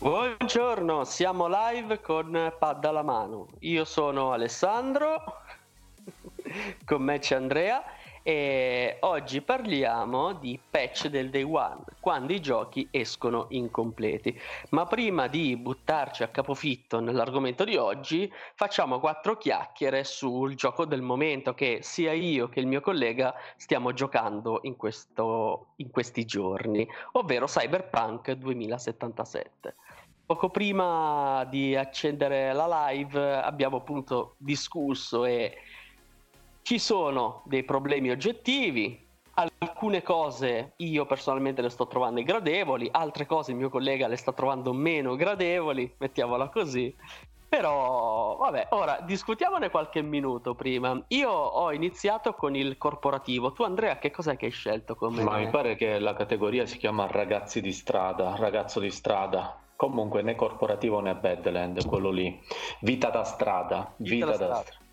Buongiorno, siamo live con pad alla mano. Io sono Alessandro, con me c'è Andrea e oggi parliamo di patch del day one, quando i giochi escono incompleti. Ma prima di buttarci a capofitto nell'argomento di oggi, facciamo quattro chiacchiere sul gioco del momento che sia io che il mio collega stiamo giocando in, questo, in questi giorni, ovvero Cyberpunk 2077. Poco prima di accendere la live abbiamo appunto discusso e ci sono dei problemi oggettivi, alcune cose io personalmente le sto trovando gradevoli, altre cose il mio collega le sta trovando meno gradevoli, mettiamola così. Però, vabbè, ora discutiamone qualche minuto prima. Io ho iniziato con il corporativo. Tu, Andrea, che cos'è che hai scelto come. Ma mi pare che la categoria si chiama ragazzi di strada, ragazzo di strada. Comunque, né corporativo né Badland, quello lì. Vita da strada. Vita, Vita da, da strada. strada.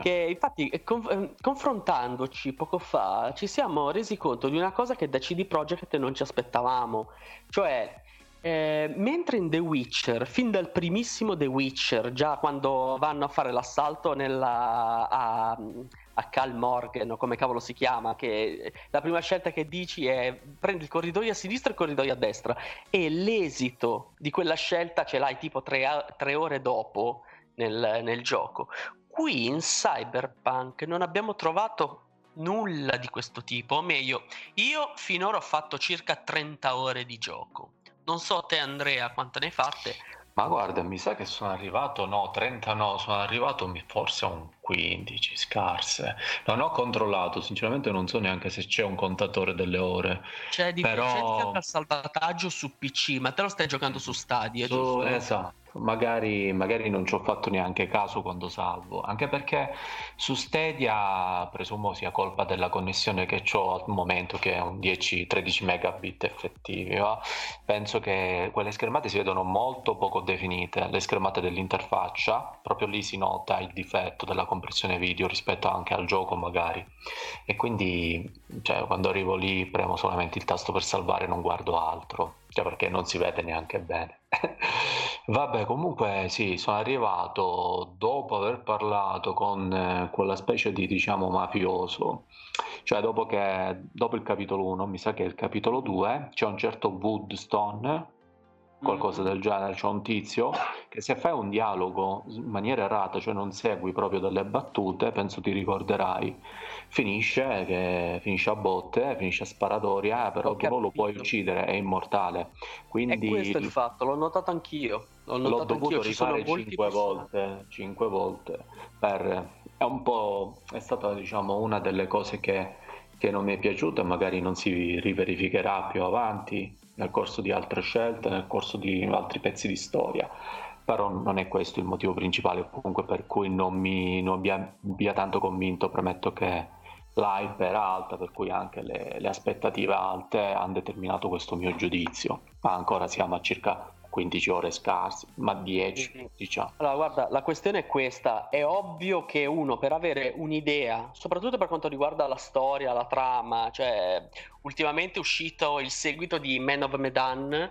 Che infatti, eh, con, eh, confrontandoci poco fa, ci siamo resi conto di una cosa che da CD Projekt non ci aspettavamo. Cioè, eh, mentre in The Witcher, fin dal primissimo The Witcher, già quando vanno a fare l'assalto nella, a, a Cal Morgan, o come cavolo si chiama, che la prima scelta che dici è prendi il corridoio a sinistra e il corridoio a destra, e l'esito di quella scelta ce l'hai tipo tre, tre ore dopo nel, nel gioco. Qui in Cyberpunk non abbiamo trovato nulla di questo tipo, o meglio, io finora ho fatto circa 30 ore di gioco. Non so te Andrea quante ne hai fatte. Ma guarda, mi sa che sono arrivato, no, 30 no, sono arrivato forse a un 15, scarse. Non ho controllato, sinceramente non so neanche se c'è un contatore delle ore. C'è di però... al salvataggio su PC, ma te lo stai giocando su Stadia, su... giusto? Esatto magari, magari non ci ho fatto neanche caso quando salvo, anche perché su Stadia presumo sia colpa della connessione che ho al momento, che è un 10-13 megabit effettivi. Va? Penso che quelle schermate si vedono molto poco definite, le schermate dell'interfaccia, proprio lì si nota il difetto della compressione video rispetto anche al gioco magari. E quindi cioè, quando arrivo lì premo solamente il tasto per salvare e non guardo altro, cioè perché non si vede neanche bene. Vabbè, comunque sì, sono arrivato dopo aver parlato con eh, quella specie di, diciamo, mafioso, cioè dopo che, dopo il capitolo 1, mi sa che è il capitolo 2, c'è un certo Woodstone, qualcosa mm. del genere, c'è un tizio che se fai un dialogo in maniera errata, cioè non segui proprio delle battute, penso ti ricorderai, finisce, che finisce a botte, finisce a sparatoria, però Ho tu non lo puoi uccidere, è immortale. Quindi, e questo è il fatto, l'ho notato anch'io. L'ho, l'ho dovuto anch'io. rifare cinque volte, cinque volte per... È un po'... è stata diciamo una delle cose che, che non mi è piaciuta e magari non si riverificherà più avanti nel corso di altre scelte, nel corso di altri pezzi di storia però non è questo il motivo principale comunque per cui non mi, non mi abbia tanto convinto premetto che l'hype era alta per cui anche le, le aspettative alte hanno determinato questo mio giudizio. Ma ancora siamo a circa 15 ore scarse, ma 10 diciamo. Allora guarda, la questione è questa, è ovvio che uno per avere un'idea, soprattutto per quanto riguarda la storia, la trama, cioè ultimamente è uscito il seguito di Man of Medan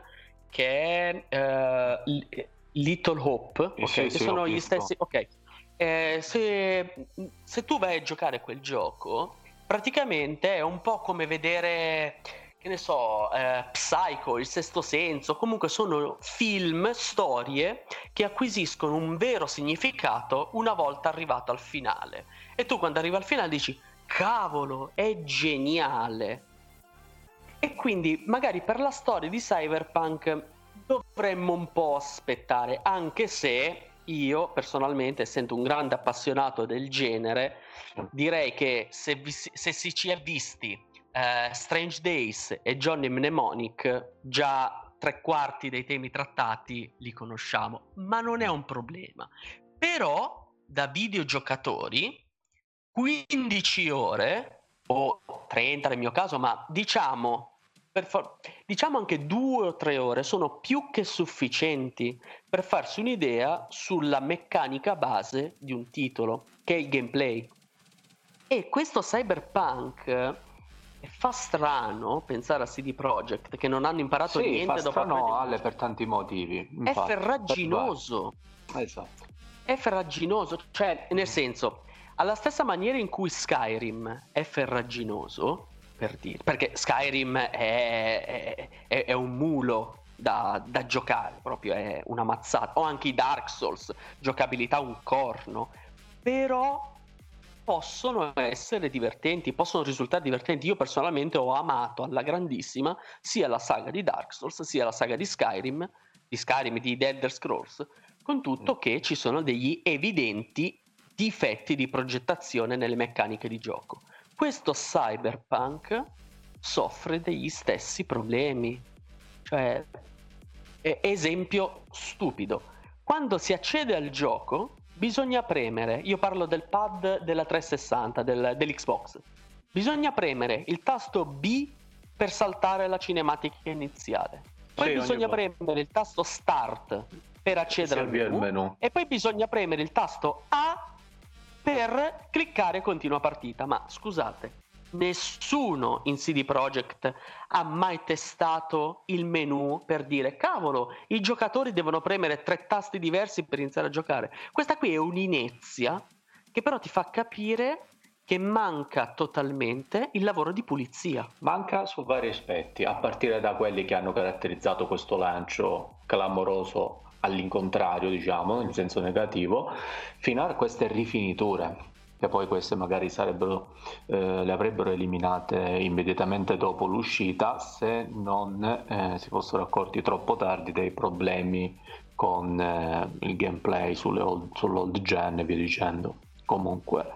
che è uh, Little Hope, okay, sì, che sì, sono gli stessi... Ok, eh, se, se tu vai a giocare quel gioco, praticamente è un po' come vedere che ne so, eh, Psycho, Il Sesto Senso, comunque sono film, storie che acquisiscono un vero significato una volta arrivato al finale. E tu quando arrivi al finale dici, cavolo, è geniale. E quindi magari per la storia di Cyberpunk dovremmo un po' aspettare, anche se io personalmente, essendo un grande appassionato del genere, direi che se, vi, se si ci è visti uh, Strange Days e Johnny Mnemonic, già tre quarti dei temi trattati li conosciamo, ma non è un problema. Però da videogiocatori 15 ore o 30 nel mio caso, ma diciamo For- diciamo anche due o tre ore sono più che sufficienti per farsi un'idea sulla meccanica base di un titolo, che è il gameplay. E questo cyberpunk fa strano pensare a CD Projekt che non hanno imparato sì, niente fa dopo strano alle per tanti motivi. Infatti. È ferraginoso. Esatto. È ferraginoso, cioè nel senso, alla stessa maniera in cui Skyrim è ferraginoso, per dire, perché Skyrim è, è, è un mulo da, da, giocare, proprio è una mazzata, o anche i Dark Souls, giocabilità un corno, però possono essere divertenti, possono risultare divertenti. Io personalmente ho amato alla grandissima sia la saga di Dark Souls sia la saga di Skyrim, di Skyrim, di The Elder Scrolls, con tutto che ci sono degli evidenti difetti di progettazione nelle meccaniche di gioco. Questo cyberpunk soffre degli stessi problemi. Cioè, esempio stupido. Quando si accede al gioco, bisogna premere, io parlo del pad della 360, del, dell'Xbox, bisogna premere il tasto B per saltare la cinematica iniziale. Poi sì, bisogna premere il tasto Start per accedere al menu, menu, e poi bisogna premere il tasto A per cliccare continua partita. Ma scusate, nessuno in CD Projekt ha mai testato il menu per dire cavolo, i giocatori devono premere tre tasti diversi per iniziare a giocare. Questa qui è un'inezia che però ti fa capire che manca totalmente il lavoro di pulizia. Manca su vari aspetti, a partire da quelli che hanno caratterizzato questo lancio clamoroso all'incontrario, diciamo, in senso negativo, fino a queste rifiniture che poi queste magari sarebbero, eh, le avrebbero eliminate immediatamente dopo l'uscita se non eh, si fossero accorti troppo tardi dei problemi con eh, il gameplay old, sull'old gen e via dicendo. Comunque,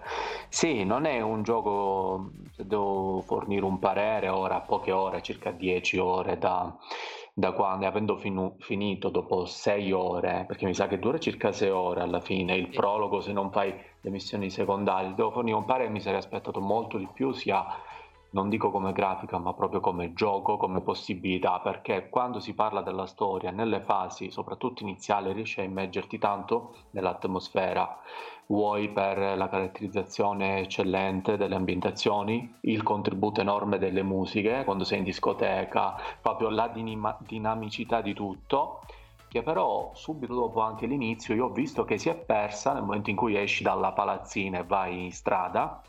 sì, non è un gioco, se devo fornire un parere ora, poche ore, circa 10 ore da, da quando, avendo finu, finito dopo 6 ore, perché mi sa che dura circa 6 ore alla fine, il prologo se non fai le missioni secondarie, devo fornire un parere mi sarei aspettato molto di più sia non dico come grafica, ma proprio come gioco, come possibilità, perché quando si parla della storia, nelle fasi, soprattutto iniziali, riesce a immergerti tanto nell'atmosfera, vuoi per la caratterizzazione eccellente delle ambientazioni, il contributo enorme delle musiche, quando sei in discoteca, proprio la dinima- dinamicità di tutto, che però subito dopo anche l'inizio io ho visto che si è persa nel momento in cui esci dalla palazzina e vai in strada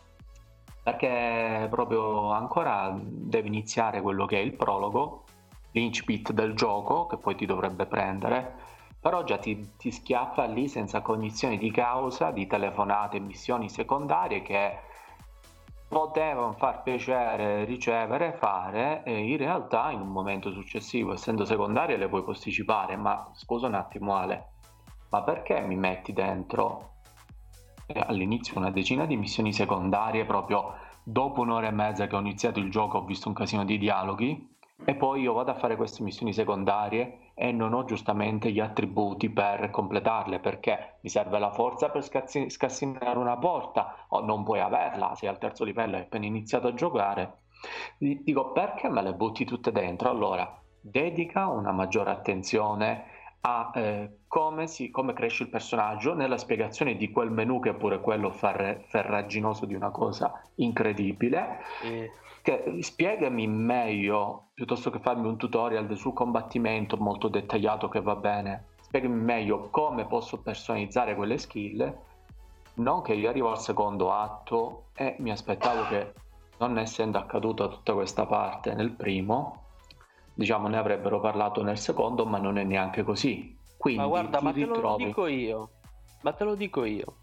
perché proprio ancora deve iniziare quello che è il prologo, l'incipit del gioco che poi ti dovrebbe prendere, però già ti, ti schiaffa lì senza cognizione di causa di telefonate missioni secondarie che potevano far piacere ricevere, fare e in realtà in un momento successivo, essendo secondarie, le puoi posticipare, ma scusa un attimo Ale, ma perché mi metti dentro all'inizio una decina di missioni secondarie proprio dopo un'ora e mezza che ho iniziato il gioco ho visto un casino di dialoghi e poi io vado a fare queste missioni secondarie e non ho giustamente gli attributi per completarle perché mi serve la forza per scassinare una porta o non puoi averla sei al terzo livello e appena iniziato a giocare dico perché me le butti tutte dentro allora dedica una maggiore attenzione a eh, come, si, come, cresce il personaggio nella spiegazione di quel menu che è pure quello ferre, ferraginoso di una cosa incredibile. Eh. Che, spiegami meglio, piuttosto che farmi un tutorial sul combattimento molto dettagliato che va bene, spiegami meglio come posso personalizzare quelle skill. Non che io arrivo al secondo atto e mi aspettavo che, non essendo accaduta tutta questa parte nel primo, diciamo ne avrebbero parlato nel secondo, ma non è neanche così. Quindi ma guarda, ma te ritrovi... lo dico io, ma te lo dico io.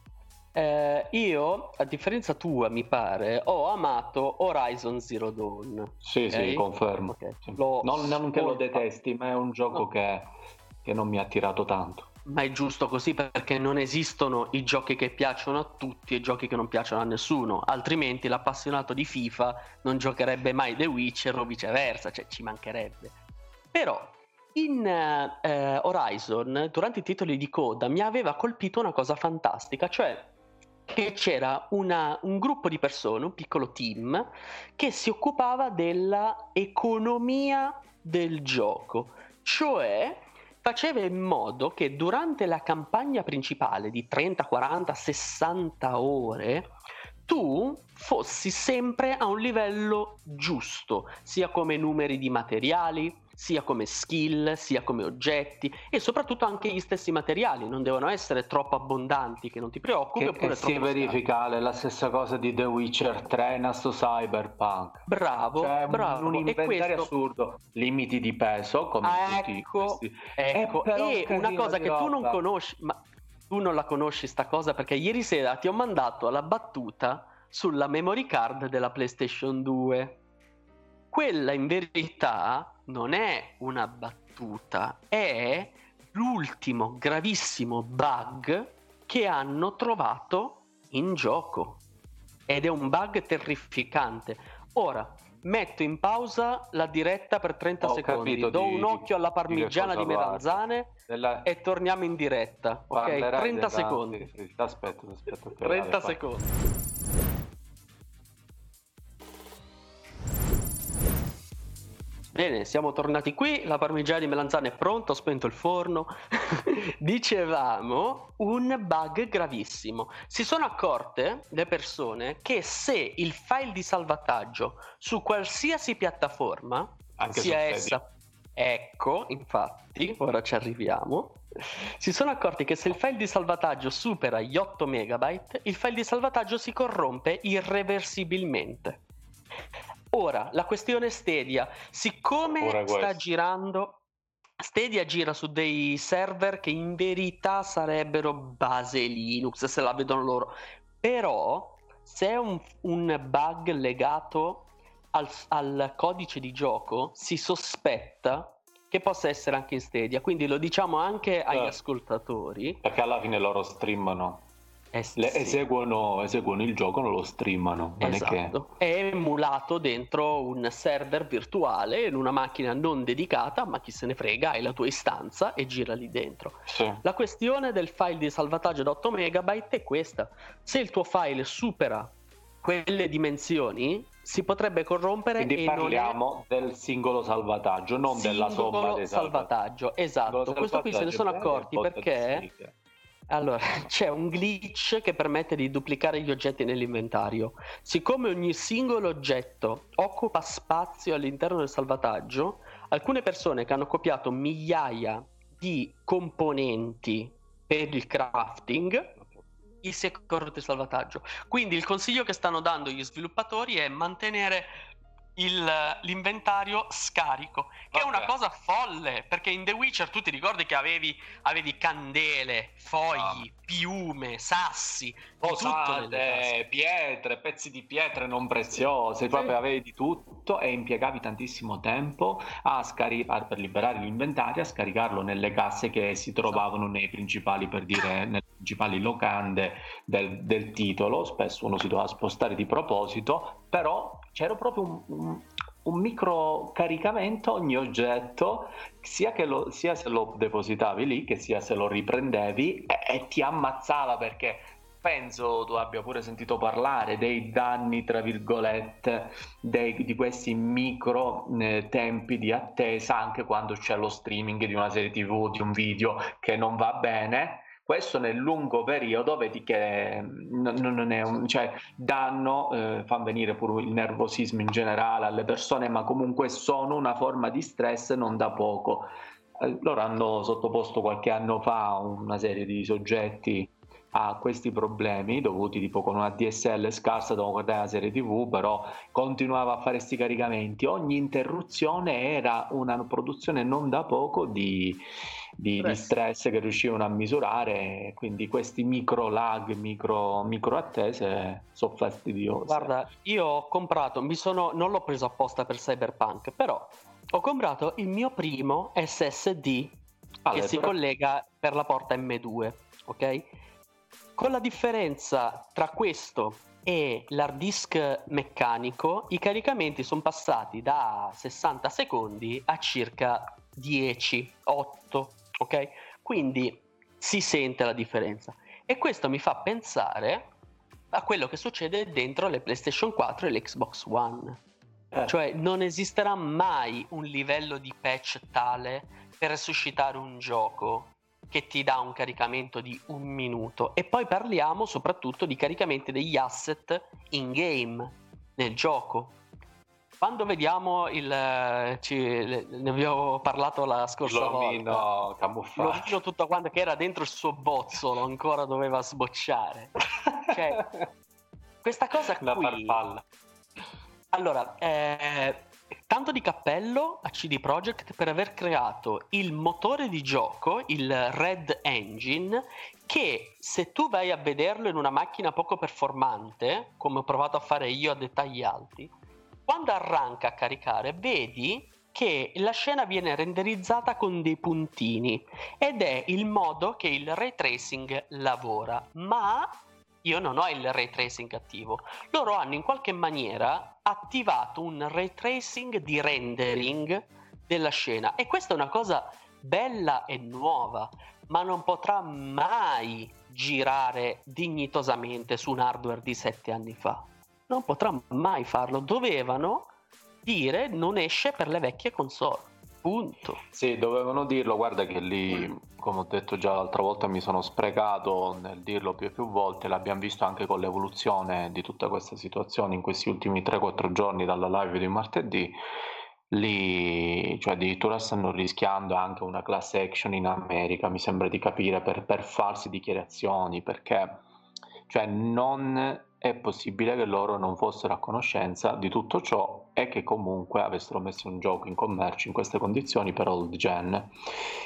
Eh, io, a differenza tua, mi pare, ho amato Horizon Zero Dawn. Sì, okay? sì, confermo. Okay. Sì. Non, non, che lo detesti, ma è un gioco no. che, che non mi ha attirato tanto ma è giusto così perché non esistono i giochi che piacciono a tutti e i giochi che non piacciono a nessuno, altrimenti l'appassionato di FIFA non giocherebbe mai The Witcher o viceversa, cioè ci mancherebbe. Però in eh, Horizon, durante i titoli di coda, mi aveva colpito una cosa fantastica, cioè che c'era una, un gruppo di persone, un piccolo team, che si occupava della economia del gioco, cioè faceva in modo che durante la campagna principale di 30, 40, 60 ore tu fossi sempre a un livello giusto, sia come numeri di materiali, sia come skill, sia come oggetti e soprattutto anche gli stessi materiali, non devono essere troppo abbondanti che non ti preoccupi. Che, che si verifica la stessa cosa di The Witcher 3 in sto Cyberpunk. Bravo, cioè, bravo. Un, inventario questo... assurdo, limiti di peso come ah, tutti ecco, questi. Ecco, eh, e una cosa che tu non conosci, ma tu non la conosci sta cosa perché ieri sera ti ho mandato la battuta sulla memory card della PlayStation 2. Quella in verità non è una battuta, è l'ultimo gravissimo bug che hanno trovato in gioco. Ed è un bug terrificante. Ora, metto in pausa la diretta per 30 Ho secondi, do di, un occhio alla parmigiana di, di melanzane della... e torniamo in diretta. Ok, 30 della... secondi. Aspetta, aspetta 30 secondi. Bene, siamo tornati qui, la parmigiana di melanzane è pronta, ho spento il forno. Dicevamo un bug gravissimo. Si sono accorte le persone che se il file di salvataggio su qualsiasi piattaforma, Anche sia essa... Ecco, infatti, ora ci arriviamo. Si sono accorti che se il file di salvataggio supera gli 8 MB, il file di salvataggio si corrompe irreversibilmente. Ora, la questione Stadia, siccome sta girando Stadia gira su dei server che in verità sarebbero base Linux, se la vedono loro. Però, se è un, un bug legato al, al, codice di gioco, si sospetta che possa essere anche in Stadia. Quindi lo diciamo anche agli eh, ascoltatori. Perché alla fine loro streamano. Eh, sì. eseguono, eseguono, il gioco, non lo streamano. Non esatto. è, che... è emulato dentro un server virtuale in una macchina non dedicata, ma chi se ne frega, hai la tua istanza e gira lì dentro. Sì. La questione del file di salvataggio da 8 MB è questa: se il tuo file supera quelle dimensioni, si potrebbe corrompere. Quindi parliamo è... del singolo salvataggio, non singolo della somma dei salvataggio. Esatto, questo qui se ne sono accorti perché allora, c'è un glitch che permette di duplicare gli oggetti nell'inventario. Siccome ogni singolo oggetto occupa spazio all'interno del salvataggio, alcune persone che hanno copiato migliaia di componenti per il crafting si è corrotto il salvataggio. Quindi il consiglio che stanno dando gli sviluppatori è mantenere il, l'inventario scarico, che Vabbè. è una cosa folle, perché in The Witcher tu ti ricordi che avevi, avevi candele, fogli, ah. piume, sassi, posate, pietre, pezzi di pietre non preziose, sì. proprio avevi di tutto e impiegavi tantissimo tempo a scari- a, per liberare l'inventario, a scaricarlo nelle casse che si trovavano nei principali, per dire, nelle principali locande del, del titolo, spesso uno si doveva spostare di proposito, però c'era proprio un, un, un micro caricamento ogni oggetto, sia, lo, sia se lo depositavi lì, che sia se lo riprendevi, e, e ti ammazzava perché penso tu abbia pure sentito parlare dei danni, tra virgolette, dei, di questi micro eh, tempi di attesa anche quando c'è lo streaming di una serie tv, di un video che non va bene questo nel lungo periodo vedi che mm, non è un cioè, danno, eh, fanno venire pure il nervosismo in generale alle persone, ma comunque sono una forma di stress non da poco. Eh, loro hanno sottoposto qualche anno fa una serie di soggetti a questi problemi dovuti tipo con una DSL scarsa dovevamo guardare la serie tv però continuava a fare questi caricamenti ogni interruzione era una produzione non da poco di, di, stress. di stress. che riuscivano a misurare quindi questi micro lag micro, micro attese sono fastidiose guarda io ho comprato mi sono non l'ho preso apposta per cyberpunk però ho comprato il mio primo SSD allora, che si collega per la porta M2 ok? Con la differenza tra questo e l'hard disk meccanico, i caricamenti sono passati da 60 secondi a circa 10, 8, ok? Quindi si sente la differenza. E questo mi fa pensare a quello che succede dentro le PlayStation 4 e l'Xbox One. Eh. Cioè non esisterà mai un livello di patch tale per resuscitare un gioco che ti dà un caricamento di un minuto e poi parliamo soprattutto di caricamenti degli asset in game nel gioco quando vediamo il ci, ne abbiamo parlato la scorsa l'omino volta. camuffato l'omino tutto quanto che era dentro il suo bozzolo ancora doveva sbocciare. Cioè questa cosa la qui farfalla. Allora eh, tanto di cappello a CD Projekt per aver creato il motore di gioco, il Red Engine, che se tu vai a vederlo in una macchina poco performante, come ho provato a fare io a dettagli alti, quando arranca a caricare vedi che la scena viene renderizzata con dei puntini ed è il modo che il ray tracing lavora, ma io non ho il ray tracing attivo. Loro hanno in qualche maniera attivato un ray tracing di rendering della scena e questa è una cosa bella e nuova, ma non potrà mai girare dignitosamente su un hardware di sette anni fa. Non potrà mai farlo. Dovevano dire non esce per le vecchie console. Punto. Sì, dovevano dirlo, guarda che lì, come ho detto già l'altra volta, mi sono sprecato nel dirlo più e più volte, l'abbiamo visto anche con l'evoluzione di tutta questa situazione in questi ultimi 3-4 giorni dalla live di martedì, lì cioè addirittura stanno rischiando anche una class action in America, mi sembra di capire, per, per farsi dichiarazioni, perché cioè non è possibile che loro non fossero a conoscenza di tutto ciò e che comunque avessero messo un gioco in commercio in queste condizioni per old gen.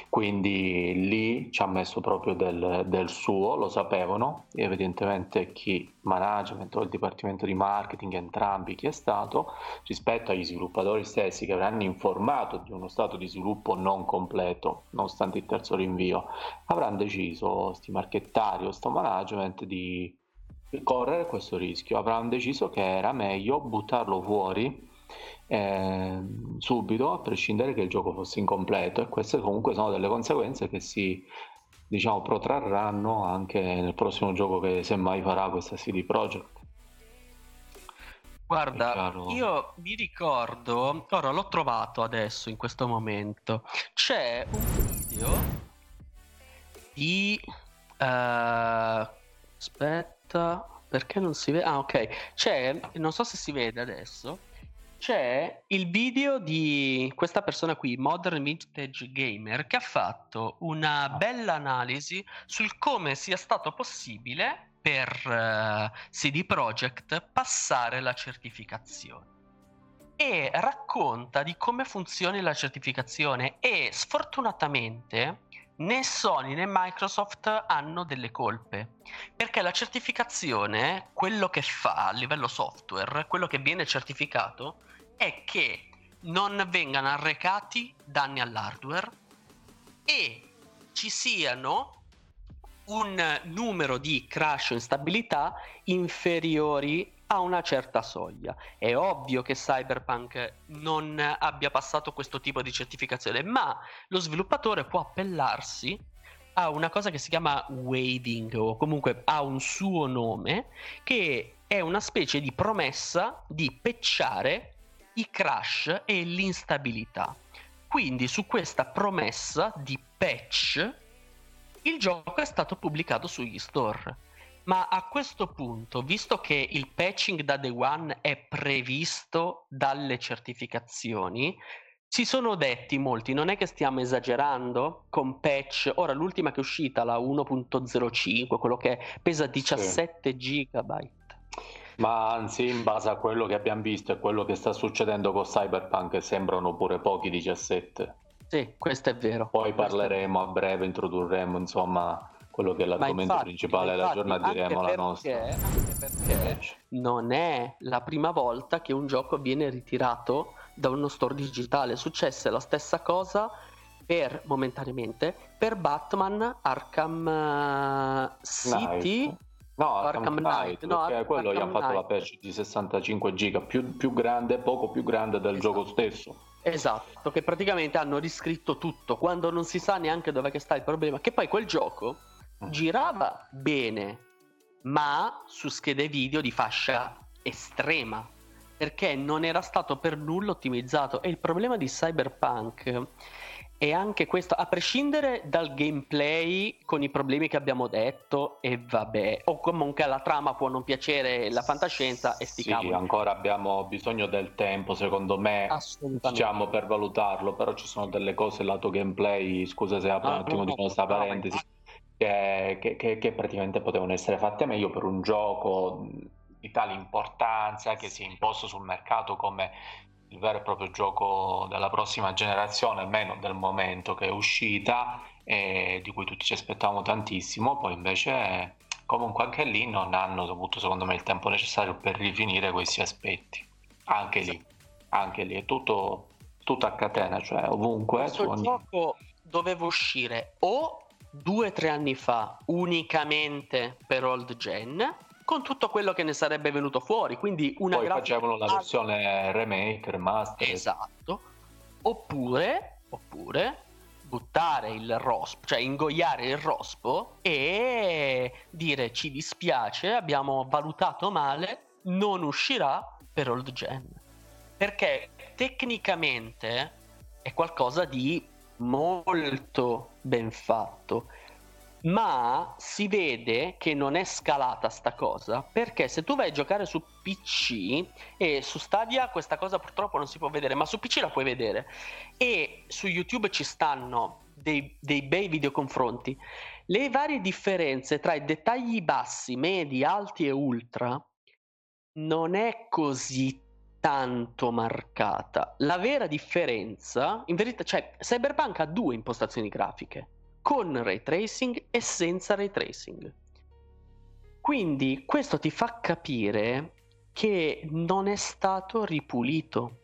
Quindi lì ci ha messo proprio del, del suo, lo sapevano, evidentemente chi management o il dipartimento di marketing, entrambi chi è stato, rispetto agli sviluppatori stessi che avranno informato di uno stato di sviluppo non completo, nonostante il terzo rinvio, avranno deciso, sti marchettari o sto management, di correre questo rischio. Avranno deciso che era meglio buttarlo fuori eh, subito, a prescindere che il gioco fosse incompleto. E queste comunque sono delle conseguenze che si diciamo, protrarranno anche nel prossimo gioco che semmai farà questa CD Projekt. Guarda, io mi ricordo, ora l'ho trovato adesso in questo momento. C'è un video di uh, aspetta aspetta, perché non si vede? Ah, ok. C'è, non so se si vede adesso, c'è il video di questa persona qui, Modern Vintage Gamer, che ha fatto una bella analisi sul come sia stato possibile per uh, CD Projekt passare la certificazione e racconta di come funzioni la certificazione e sfortunatamente né Sony né Microsoft hanno delle colpe, perché la certificazione, quello che fa a livello software, quello che viene certificato, è che non vengano arrecati danni all'hardware e ci siano un numero di crash o instabilità inferiori a una certa soglia. È ovvio che Cyberpunk non abbia passato questo tipo di certificazione, ma lo sviluppatore può appellarsi a una cosa che si chiama waiving o comunque ha un suo nome che è una specie di promessa di pecciare i crash e l'instabilità. Quindi su questa promessa di patch il gioco è stato pubblicato sugli store ma a questo punto, visto che il patching da day one è previsto dalle certificazioni, si sono detti molti, non è che stiamo esagerando con patch, ora l'ultima che è uscita, la 1.05, quello che pesa 17 sì. gigabyte. Ma anzi, in base a quello che abbiamo visto e quello che sta succedendo con Cyberpunk, sembrano pure pochi 17. Sì, questo è vero. Poi parleremo a breve, introdurremo insomma quello che è l'argomento infatti, principale della giornata, diremo la nostra. Anche perché non è la prima volta che un gioco viene ritirato da uno store digitale. Successe la stessa cosa per momentaneamente per Batman Arkham eh, City. Night. No, Arkham, Arkham Knight, no, perché quello gli hanno fatto la patch di 65 giga più, più, grande, poco più grande del esatto. gioco stesso. Esatto, che praticamente hanno riscritto tutto quando non si sa neanche dove sta il problema. Che poi quel gioco girava bene, ma su schede video di fascia estrema, perché non era stato per nulla ottimizzato. E il problema di Cyberpunk e anche questo, a prescindere dal gameplay con i problemi che abbiamo detto, e vabbè, o comunque la trama può non piacere la fantascienza e sti sì, cavoli. ancora abbiamo bisogno del tempo, secondo me, diciamo, per valutarlo, però ci sono delle cose lato gameplay, scusa se apro ah, un attimo no, di questa no, parentesi, no, che, che, che, praticamente potevano essere fatte meglio per un gioco di tale importanza che si è imposto sul mercato come il vero e proprio gioco della prossima generazione, almeno del momento che è uscita, e di cui tutti ci aspettavamo tantissimo, poi invece comunque anche lì non hanno avuto secondo me il tempo necessario per rifinire questi aspetti. Anche lì, anche lì è tutto, tutto a catena, cioè ovunque. Questo ogni... gioco doveva uscire o due o tre anni fa unicamente per old gen con tutto quello che ne sarebbe venuto fuori. Quindi una Poi facevano la versione remake, remaster. Esatto. Oppure, oppure buttare il rospo, cioè ingoiare il rospo e dire ci dispiace, abbiamo valutato male, non uscirà per old gen. Perché tecnicamente è qualcosa di molto ben fatto ma si vede che non è scalata sta cosa perché se tu vai a giocare su PC e su Stadia questa cosa purtroppo non si può vedere ma su PC la puoi vedere e su YouTube ci stanno dei, dei bei videoconfronti le varie differenze tra i dettagli bassi, medi, alti e ultra non è così tanto marcata la vera differenza in verità cioè Cyberpunk ha due impostazioni grafiche con ray tracing e senza ray tracing. Quindi questo ti fa capire che non è stato ripulito.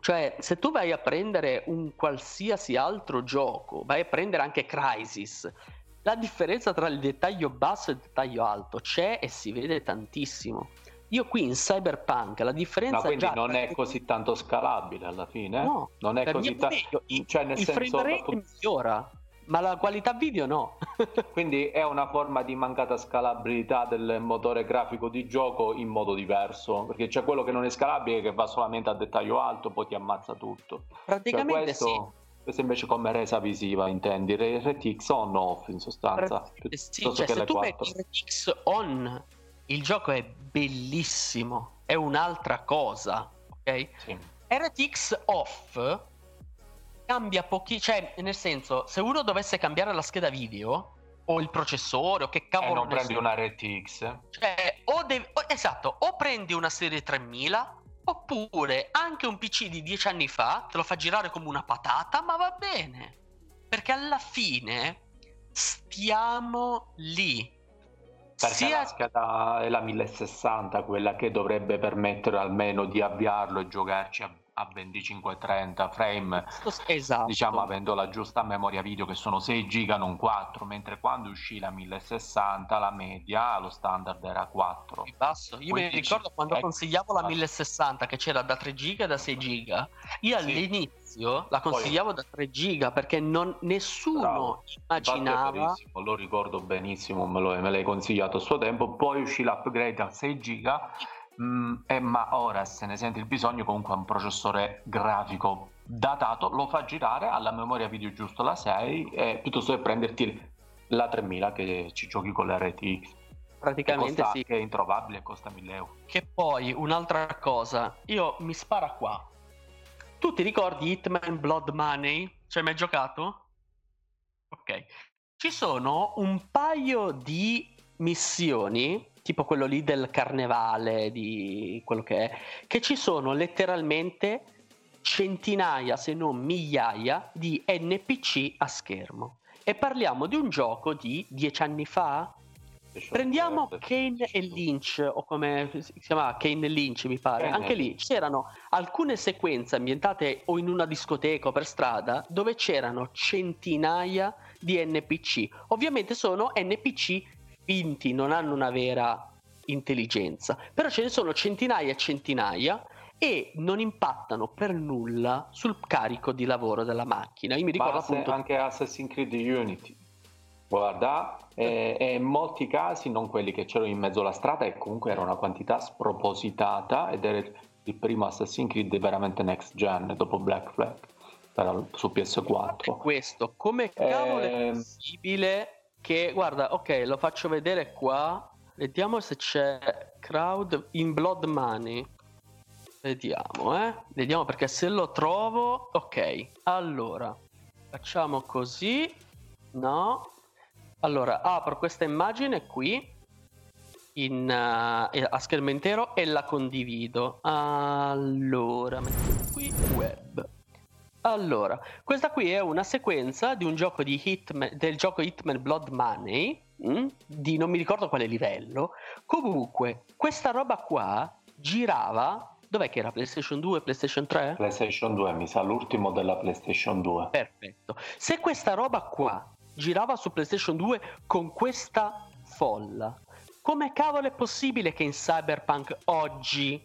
Cioè, se tu vai a prendere un qualsiasi altro gioco, vai a prendere anche Crisis, la differenza tra il dettaglio basso e il dettaglio alto c'è e si vede tantissimo. Io qui in Cyberpunk la differenza Ma quindi non è così tanto scalabile alla fine? No, non è così tanto. Cioè, nel il senso, frame rate migliora ma la qualità video no. Quindi è una forma di mancata scalabilità del motore grafico di gioco in modo diverso, perché c'è quello che non è scalabile che va solamente a dettaglio alto, poi ti ammazza tutto. Praticamente cioè questo, sì. Questo invece come resa visiva intendi, RTX on off in sostanza. Sì, cioè, se tu 4. metti RTX on, il gioco è bellissimo, è un'altra cosa, ok? Sì. RTX off cambia pochi, cioè nel senso, se uno dovesse cambiare la scheda video o il processore o che cavolo e non prendi una RTX. Cioè, o devi, o, esatto, o prendi una serie 3000 oppure anche un PC di 10 anni fa te lo fa girare come una patata, ma va bene. Perché alla fine stiamo lì. Perché Sia... la scheda è la 1060, quella che dovrebbe permettere almeno di avviarlo e giocarci a a 25-30 frame, esatto. diciamo avendo la giusta memoria video che sono 6 giga non 4, mentre quando uscì la 1060 la media, lo standard era 4. Basso. Io Quindi mi ricordo quando ecco, consigliavo la 1060 che c'era da 3 giga e da 6 giga, io sì. all'inizio la consigliavo Poi... da 3 giga perché non, nessuno Bravo. immaginava... Lo ricordo benissimo, me, lo, me l'hai consigliato a suo tempo, poi uscì l'upgrade a 6 giga Mm, eh, ma ora se ne sente il bisogno comunque un processore grafico datato lo fa girare alla memoria video giusto la 6 e piuttosto che prenderti la 3000 che ci giochi con la RTX praticamente che costa, sì. che è introvabile e costa 1000 euro. Che poi un'altra cosa io mi spara qua. Tu ti ricordi Hitman Blood Money? Ci hai mai giocato? ok. Ci sono un paio di missioni tipo quello lì del carnevale, di quello che è, che ci sono letteralmente centinaia, se non migliaia, di NPC a schermo. E parliamo di un gioco di dieci anni fa? Prendiamo Kane e Lynch, o come si chiama Kane e Lynch, mi pare. Anche lì c'erano alcune sequenze ambientate o in una discoteca o per strada dove c'erano centinaia di NPC. Ovviamente sono NPC finti, non hanno una vera intelligenza, però ce ne sono centinaia e centinaia e non impattano per nulla sul carico di lavoro della macchina. Io mi ricordo Ma appunto... anche Assassin's Creed Unity. Guarda, e, e in molti casi, non quelli che c'erano in mezzo alla strada, e comunque era una quantità spropositata ed era il primo Assassin's Creed veramente next gen dopo Black Flag. su PS4. Questo, come cavolo eh... è ehm. possibile che, guarda, ok, lo faccio vedere qua, vediamo se c'è crowd in Blood Money. Vediamo, eh. Vediamo perché se lo trovo, ok. Allora, facciamo così. No. Allora, apro questa immagine qui in, uh, a schermo intero e la condivido. Allora, metto qui web. Allora, questa qui è una sequenza di un gioco di Hitman, del gioco Hitman Blood Money, mh, mm, di non mi ricordo quale livello. Comunque, questa roba qua girava Dov'è che era? PlayStation 2, PlayStation 3? PlayStation 2, mi sa l'ultimo della PlayStation 2. Perfetto. Se questa roba qua girava su PlayStation 2 con questa folla, come cavolo è possibile che in Cyberpunk oggi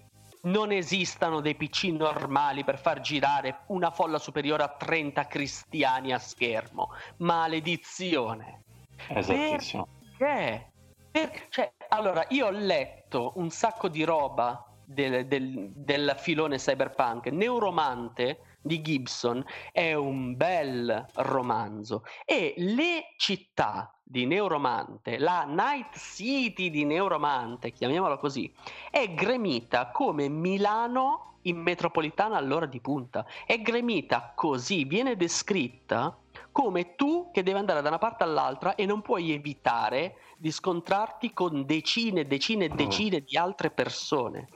non esistano dei PC normali per far girare una folla superiore a 30 cristiani a schermo? Maledizione. Esattissimo. Perché? Per... Cioè, allora, io ho letto un sacco di roba del, del, del filone cyberpunk. Neuromante di Gibson è un bel romanzo e le città di Neuromante, la Night City di Neuromante, chiamiamola così, è gremita come Milano in metropolitana all'ora di punta. È gremita così, viene descritta come tu che devi andare da una parte all'altra e non puoi evitare di scontrarti con decine e decine e decine di altre persone.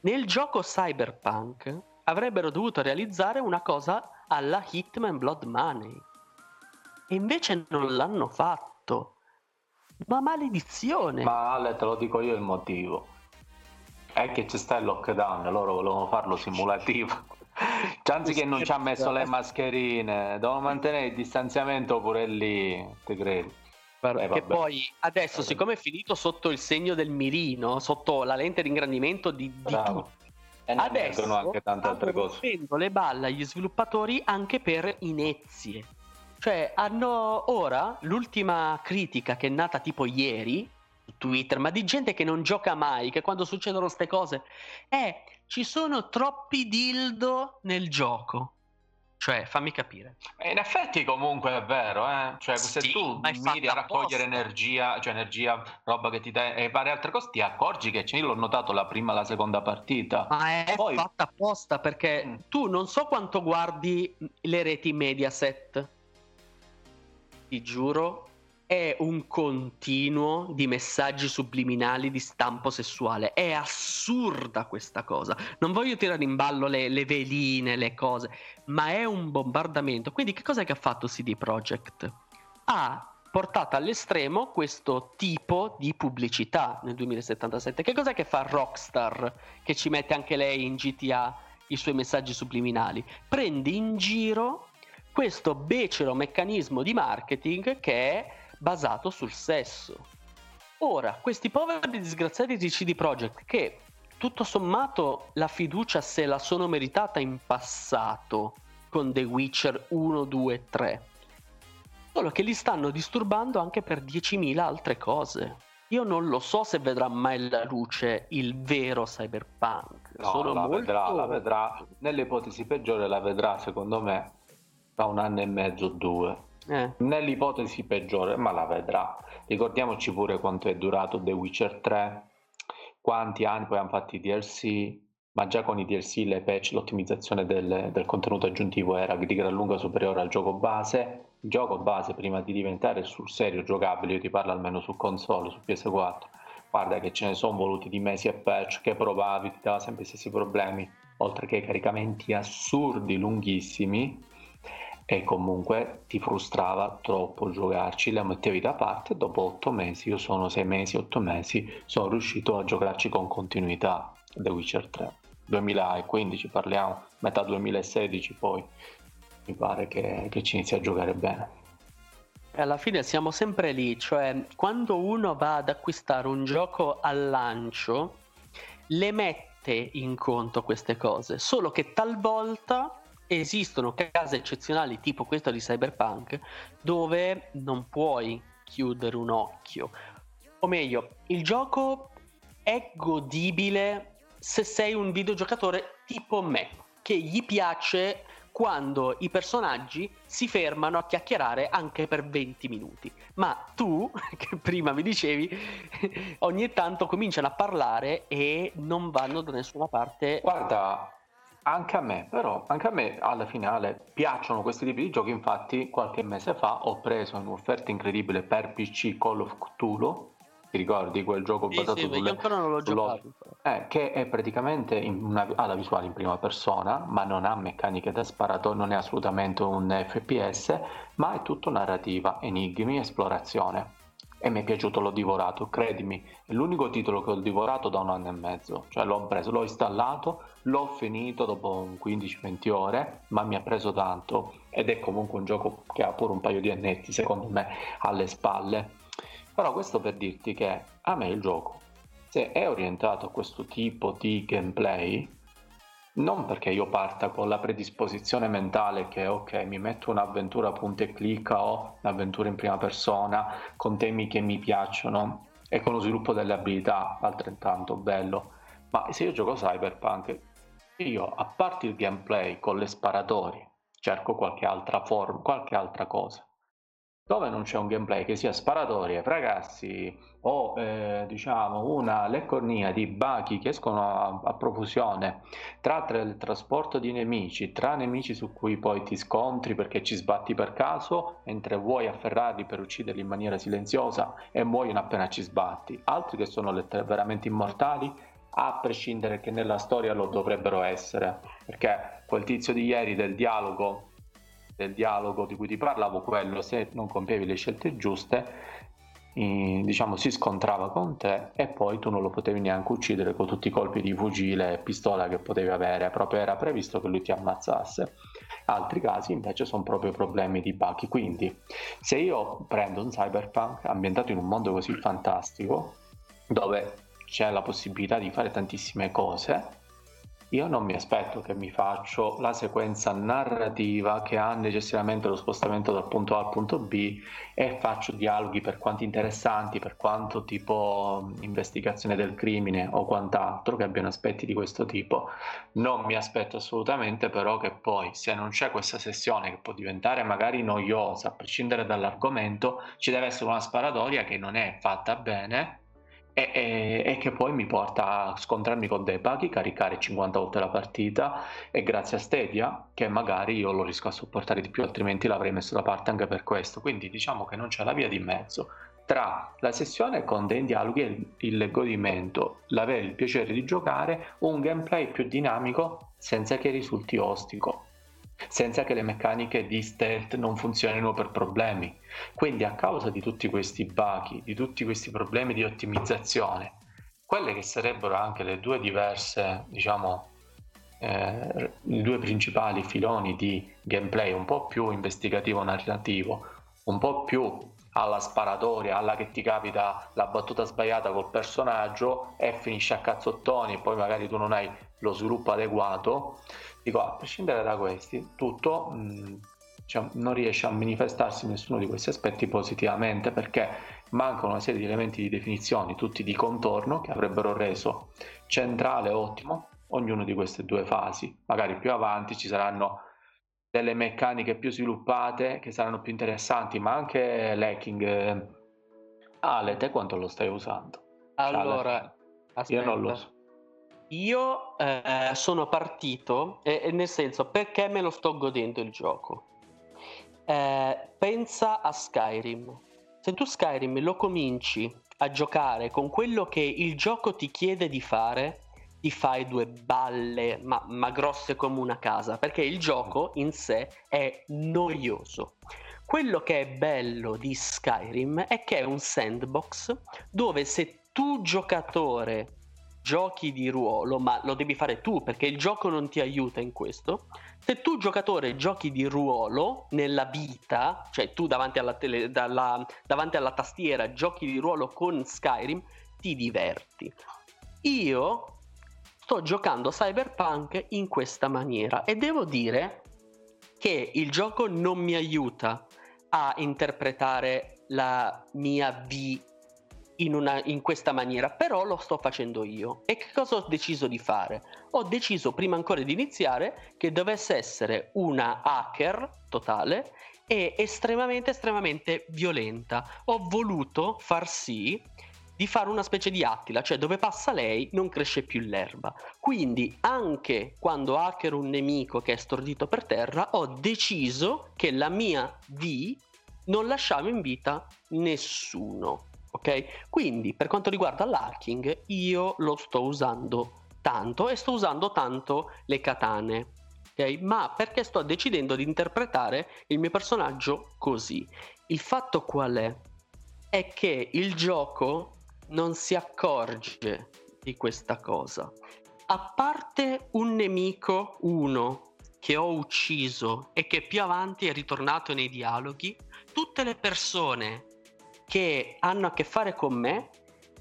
Nel gioco Cyberpunk avrebbero dovuto realizzare una cosa alla Hitman Blood Money. E invece non l'hanno fatto. Ma maledizione! Ma Ale, te lo dico io il motivo. È che c'è sta il lockdown, loro volevano farlo simulativo. Cioè, anziché non ci ha messo le mascherine, devono mantenere il distanziamento pure lì, ti credi? Eh, che poi adesso, siccome è finito sotto il segno del mirino, sotto la lente di ingrandimento di, di tutti, e Adesso anche tante altre cose. le balle agli sviluppatori anche per inezie. Cioè, hanno ora l'ultima critica che è nata tipo ieri su Twitter, ma di gente che non gioca mai, che quando succedono queste cose è ci sono troppi dildo nel gioco. Cioè, fammi capire. In effetti, comunque è vero, eh? cioè, sì, se tu miri a raccogliere energia, cioè energia, roba che ti dà e varie altre cose, ti accorgi che io l'ho notato la prima e la seconda partita. Ma è Poi... fatta apposta perché mm. tu non so quanto guardi le reti Mediaset. Ti giuro, è un continuo di messaggi subliminali di stampo sessuale. È assurda questa cosa. Non voglio tirare in ballo le, le veline, le cose, ma è un bombardamento. Quindi, che cosa che ha fatto CD Projekt? Ha portato all'estremo questo tipo di pubblicità nel 2077. Che cos'è che fa Rockstar, che ci mette anche lei in GTA i suoi messaggi subliminali? Prende in giro questo becero meccanismo di marketing che è basato sul sesso. Ora, questi poveri disgraziati di CD Projekt che tutto sommato la fiducia se la sono meritata in passato con The Witcher 1, 2, 3. Solo che li stanno disturbando anche per 10.000 altre cose. Io non lo so se vedrà mai la luce il vero cyberpunk. No, Sono la molto... vedrà, la vedrà. Nelle ipotesi peggiore la vedrà, secondo me, tra un anno e mezzo o due. Eh. Nell'ipotesi peggiore, ma la vedrà. Ricordiamoci pure quanto è durato The Witcher 3, quanti anni poi hanno fatto i DLC, ma già con i DLC, le patch, l'ottimizzazione del, del contenuto aggiuntivo era di gran lunga superiore al gioco base. Il gioco base, prima di diventare sul serio giocabile, io ti parlo almeno su console, su PS4, guarda che ce ne sono voluti di mesi e patch che provavi, ti dava sempre gli stessi problemi, oltre che caricamenti assurdi, lunghissimi e comunque ti frustrava troppo giocarci, la mettevi da parte dopo otto mesi, io sono sei mesi, otto mesi, sono riuscito a giocarci con continuità The Witcher 3. 2015 parliamo, metà 2016 poi mi pare che, che ci inizi a giocare bene. Alla fine siamo sempre lì, cioè quando uno va ad acquistare un gioco al lancio, le mette in conto queste cose, solo che talvolta esistono casi eccezionali tipo questo di Cyberpunk dove non puoi chiudere un occhio. O meglio, il gioco è godibile se sei un videogiocatore tipo me, che gli piace quando i personaggi si fermano a chiacchierare anche per 20 minuti. Ma tu, che prima mi dicevi, ogni tanto cominciano a parlare e non vanno da nessuna parte. Guarda, anche a me, però, anche a me alla finale piacciono questi tipi di giochi. Infatti, qualche mese fa ho preso un'offerta incredibile per PC Call of Cthulhu ti ricordi quel gioco sì, basato sì, sulle, io ancora non l'ho giocato. Eh, che è praticamente una, ha la visuale in prima persona, ma non ha meccaniche da sparato, non è assolutamente un FPS, ma è tutto narrativa, enigmi, esplorazione. E mi è piaciuto, l'ho divorato, credimi, è l'unico titolo che ho divorato da un anno e mezzo, cioè l'ho preso, l'ho installato, l'ho finito dopo 15-20 ore, ma mi ha preso tanto. Ed è comunque un gioco che ha pure un paio di annetti secondo me alle spalle. Però questo per dirti che a me il gioco, se è orientato a questo tipo di gameplay, non perché io parta con la predisposizione mentale che ok mi metto un'avventura punta e clicca o un'avventura in prima persona con temi che mi piacciono e con lo sviluppo delle abilità altrettanto bello. Ma se io gioco cyberpunk io a parte il gameplay con le sparatorie cerco qualche altra forma qualche altra cosa dove non c'è un gameplay che sia sparatorie, fracassi o eh, diciamo una leccornia di bachi che escono a, a profusione tra, tra, il trasporto di nemici, tra nemici su cui poi ti scontri perché ci sbatti per caso, mentre vuoi afferrarli per ucciderli in maniera silenziosa e muoiono appena ci sbatti, altri che sono lettere veramente immortali a prescindere che nella storia lo dovrebbero essere, perché quel tizio di ieri del dialogo del dialogo di cui ti parlavo, quello se non compievi le scelte giuste, diciamo si scontrava con te e poi tu non lo potevi neanche uccidere con tutti i colpi di fucile e pistola che potevi avere, proprio era previsto che lui ti ammazzasse. Altri casi invece sono proprio problemi di bug. Quindi, se io prendo un cyberpunk ambientato in un mondo così fantastico, dove c'è la possibilità di fare tantissime cose, io non mi aspetto che mi faccio la sequenza narrativa che ha necessariamente lo spostamento dal punto A al punto B e faccio dialoghi per quanto interessanti, per quanto tipo investigazione del crimine o quant'altro che abbiano aspetti di questo tipo. Non mi aspetto assolutamente però che poi se non c'è questa sessione che può diventare magari noiosa a prescindere dall'argomento, ci deve essere una sparatoria che non è fatta bene e, e, e, che poi mi porta a scontrarmi con dei buggy, caricare 50 volte la partita e grazie a Stadia che magari io lo riesco a sopportare di più, altrimenti l'avrei messo da parte anche per questo. Quindi diciamo che non c'è la via di mezzo tra la sessione con dei dialoghi e il godimento, l'avere il piacere di giocare, un gameplay più dinamico senza che risulti ostico senza che le meccaniche di stealth non funzionino per problemi. Quindi a causa di tutti questi bug, di tutti questi problemi di ottimizzazione, quelle che sarebbero anche le due diverse, diciamo, eh, i due principali filoni di gameplay, un po' più investigativo narrativo, un po' più alla sparatoria, alla che ti capita la battuta sbagliata col personaggio e finisce a cazzottoni e poi magari tu non hai lo sviluppo adeguato Dico, a prescindere da questi, tutto mh, diciamo, non riesce a manifestarsi nessuno di questi aspetti positivamente perché mancano una serie di elementi di definizione, tutti di contorno, che avrebbero reso centrale e ottimo ognuno di queste due fasi. Magari più avanti ci saranno delle meccaniche più sviluppate che saranno più interessanti, ma anche l'hacking. Ale, te quanto lo stai usando? Allora, Io non lo so. Io eh, sono partito, e, e nel senso, perché me lo sto godendo il gioco? Eh, pensa a Skyrim. Se tu Skyrim lo cominci a giocare con quello che il gioco ti chiede di fare, ti fai due balle, ma, ma grosse come una casa, perché il gioco in sé è noioso. Quello che è bello di Skyrim è che è un sandbox dove se tu giocatore giochi di ruolo, ma lo devi fare tu perché il gioco non ti aiuta in questo. Se tu giocatore giochi di ruolo nella vita, cioè tu davanti alla, tele, dalla, davanti alla tastiera giochi di ruolo con Skyrim, ti diverti. Io sto giocando Cyberpunk in questa maniera e devo dire che il gioco non mi aiuta a interpretare la mia V in, una, in, questa maniera, però lo sto facendo io. E che cosa ho deciso di fare? Ho deciso prima ancora di iniziare che dovesse essere una hacker totale e estremamente, estremamente violenta. Ho voluto far sì di fare una specie di Attila, cioè dove passa lei non cresce più l'erba. Quindi anche quando hacker un nemico che è stordito per terra, ho deciso che la mia V non lasciava in vita nessuno. Ok? Quindi per quanto riguarda l'hacking, io lo sto usando tanto e sto usando tanto le katane. Ok? Ma perché sto decidendo di interpretare il mio personaggio così? Il fatto qual è? È che il gioco non si accorge di questa cosa. A parte un nemico, uno, che ho ucciso e che più avanti è ritornato nei dialoghi, tutte le persone che hanno a che fare con me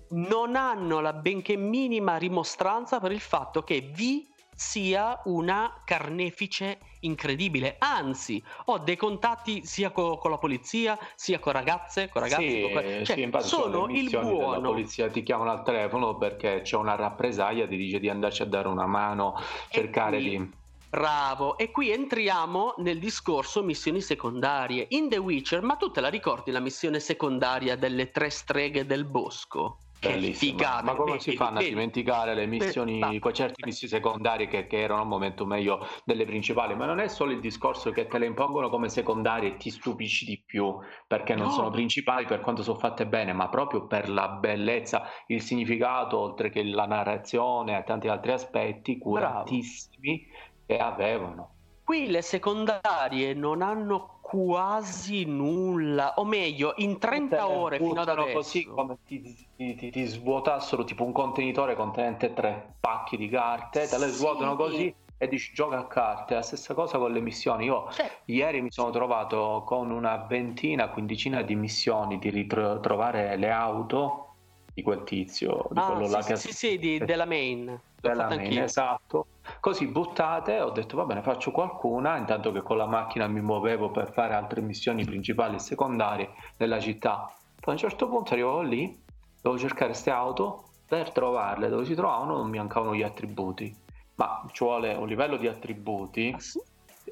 non hanno la benché minima rimostranza per il fatto che vi sia una carnefice incredibile. Anzi, ho dei contatti sia co- con la polizia, sia con ragazze, con ragazzi. Sì, con... Cioè, sì, sono il buono. La polizia ti chiamano al telefono perché c'è una rappresaglia, ti dice di andarci a dare una mano, cercare di. Bravo, e qui entriamo nel discorso missioni secondarie. In The Witcher, ma tu te la ricordi la missione secondaria delle tre streghe del bosco? Bellissima. Ma come si fanno a dimenticare le missioni, quei certi missioni secondarie che, che, erano al momento meglio delle principali? Ma non è solo il discorso che te le impongono come secondarie e ti stupisci di più perché non no. sono principali per quanto sono fatte bene, ma proprio per la bellezza, il significato, oltre che la narrazione e tanti altri aspetti curatissimi Bravo. Che avevano. Qui le secondarie non hanno quasi nulla, o meglio, in 30 ore fino ad adesso. così come ti, ti, ti, svuotassero tipo un contenitore contenente tre pacchi di carte, te le sì. svuotano così e dici gioca a carte. La stessa cosa con le missioni. Io cioè. ieri mi sono trovato con una ventina, quindicina di missioni di ritrovare le auto di quel tizio, di ah, quello sì, là che sì, sì, di, della main. Della main, esatto. Così buttate, ho detto va bene, faccio qualcuna, intanto che con la macchina mi muovevo per fare altre missioni principali e secondarie nella città. Poi a un certo punto arrivavo lì, dovevo cercare queste auto, per trovarle dove si trovavano non mi mancavano gli attributi. Ma ci vuole un livello di attributi ah, sì?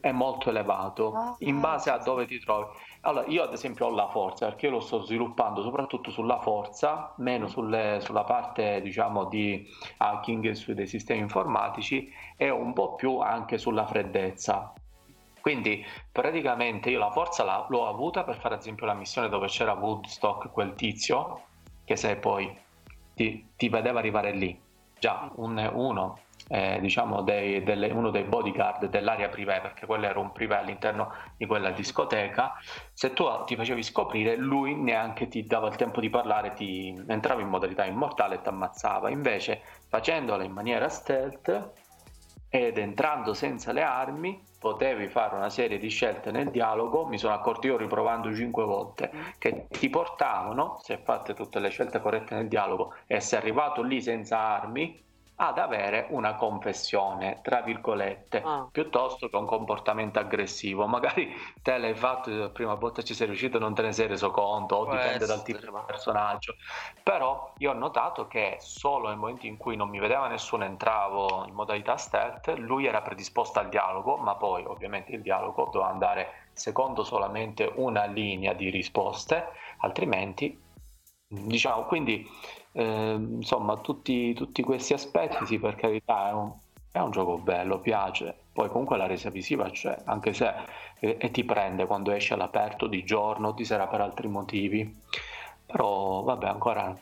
è molto elevato ah, in base a dove ti trovi. Allora, io ad esempio ho la forza perché io lo sto sviluppando soprattutto sulla forza, meno sulle, sulla parte diciamo di hacking su dei sistemi informatici e un po' più anche sulla freddezza. Quindi praticamente io la forza la, l'ho avuta per fare ad esempio la missione dove c'era Woodstock, quel tizio, che se poi ti, ti vedeva arrivare lì, già un, uno eh, diciamo dei, delle, uno dei bodyguard dell'area privé, perché quello era un privé all'interno di quella discoteca, se tu ti facevi scoprire, lui neanche ti dava il tempo di parlare, ti entrava in modalità immortale e ti ammazzava. Invece, facendola in maniera stealth ed entrando senza le armi, potevi fare una serie di scelte nel dialogo, mi sono accorto io riprovando cinque volte, che ti portavano, se fatte tutte le scelte corrette nel dialogo e sei arrivato lì senza armi, ad avere una confessione, tra virgolette, ah. piuttosto che un comportamento aggressivo. Magari te l'hai fatto la prima volta ci sei riuscito e non te ne sei reso conto, o Può dipende essere, dal tipo di personaggio. Però io ho notato che solo nel momento in cui non mi vedeva nessuno entravo in modalità stealth, lui era predisposto al dialogo, ma poi ovviamente il dialogo doveva andare secondo solamente una linea di risposte, altrimenti diciamo quindi eh, insomma tutti, tutti, questi aspetti sì per carità è un, è un, gioco bello piace. Poi comunque la resa visiva c'è anche se e, e ti prende quando esce all'aperto di giorno di sera per altri motivi. Però vabbè ancora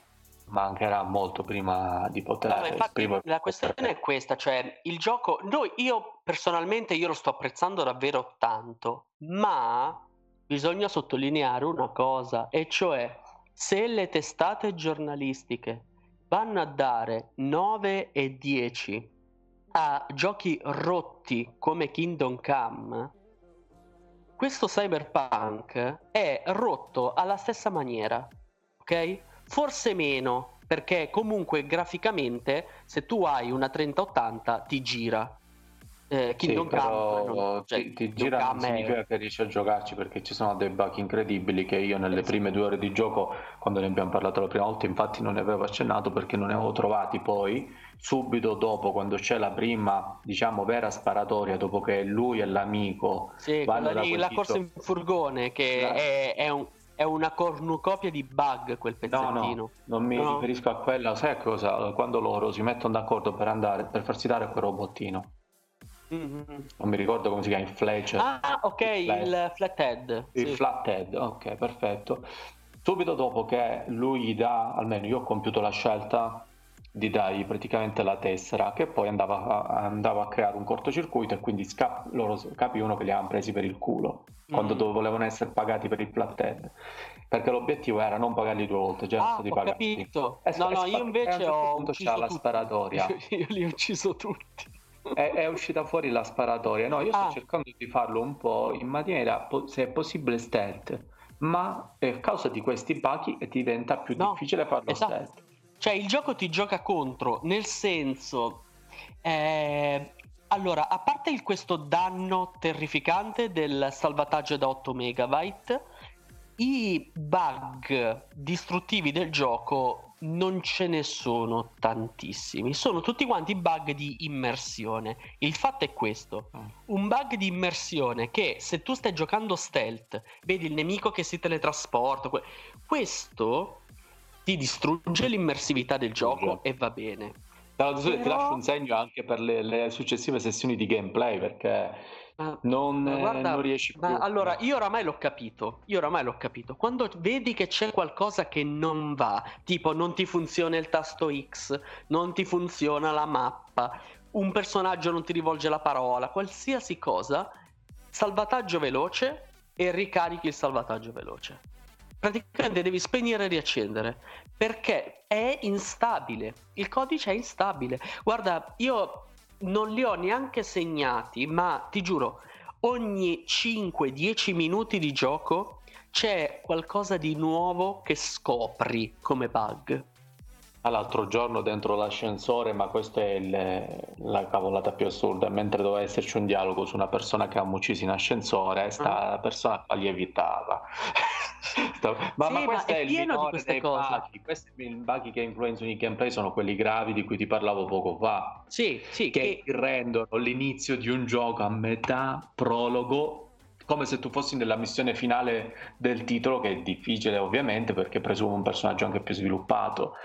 mancherà molto prima di poter no, infatti la questione è questa cioè il gioco noi, io personalmente io lo sto apprezzando davvero tanto ma bisogna sottolineare una cosa e cioè se le testate giornalistiche vanno a dare 9 e 10 a giochi rotti come Kingdom Come, questo cyberpunk è rotto alla stessa maniera, ok? Forse meno, perché comunque graficamente se tu hai una 3080 ti gira, Eh, Kingdom sì, però Come, cioè, ti, ti gira non significa che riesci a giocarci perché ci sono dei bug incredibili che io nelle prime due ore di gioco, quando ne abbiamo parlato la prima volta, infatti non ne avevo accennato perché non ne avevo trovati. Poi subito dopo quando c'è la prima diciamo vera sparatoria dopo che lui e l'amico sì, vanno lì, la corsa in furgone che la... è, è, un, è, una cornucopia di bug quel pezzettino no, no non mi no. riferisco a quella sai cosa? Quando loro si mettono d'accordo per andare per farsi dare quel robottino Mm-hmm. Non mi ricordo come si chiama, il Fletcher. Ah, ok, il, il Flathead. Il sì. Flathead, ok, perfetto. Subito dopo che lui gli dà, almeno io ho compiuto la scelta di dargli praticamente la tessera che poi andava a, andava a creare un cortocircuito e quindi sca- loro capivano che li avevano presi per il culo quando mm. volevano essere pagati per il flathead perché l'obiettivo era non pagarli due volte già ah, stati pagati capito. E, no no io invece certo ho ucciso la sparatoria io, io li ho ucciso tutti è, è, uscita fuori la sparatoria. No, io sto ah. cercando di farlo un po' in maniera, se è possibile, stealth. Ma a causa di questi bachi diventa più no, difficile farlo esatto. stealth. Cioè, il gioco ti gioca contro, nel senso. Eh, allora, a parte il, questo danno terrificante del salvataggio da 8 megabyte, i bug distruttivi del gioco non ce ne sono tantissimi, sono tutti quanti bug di immersione. Il fatto è questo: mm. un bug di immersione che se tu stai giocando stealth, vedi il nemico che si teletrasporta, questo ti distrugge l'immersività del gioco e va bene. Però... Ti lascio un segno anche per le, le successive sessioni di gameplay perché non, guarda, non, riesci più. allora, io oramai l'ho capito. Io oramai l'ho capito. Quando vedi che c'è qualcosa che non va, tipo non ti funziona il tasto X, non ti funziona la mappa, un personaggio non ti rivolge la parola, qualsiasi cosa, salvataggio veloce e ricarichi il salvataggio veloce. Praticamente devi spegnere e riaccendere perché è instabile. Il codice è instabile. Guarda, io non li ho neanche segnati, ma ti giuro, ogni 5-10 minuti di gioco c'è qualcosa di nuovo che scopri come bug l'altro giorno dentro l'ascensore, ma questa è il, la cavolata più assurda, mentre doveva esserci un dialogo su una persona che ha ucciso in ascensore, sta ah. persona lievitava. ma, sì, ma questo ma è, è il minore dei cose. bughi, questi bughi che influenzano i gameplay sono quelli gravi di cui ti parlavo poco fa. Sì, sì, che, che rendono l'inizio di un gioco a metà prologo come se tu fossi nella missione finale del titolo, che è difficile ovviamente perché presumo un personaggio anche più sviluppato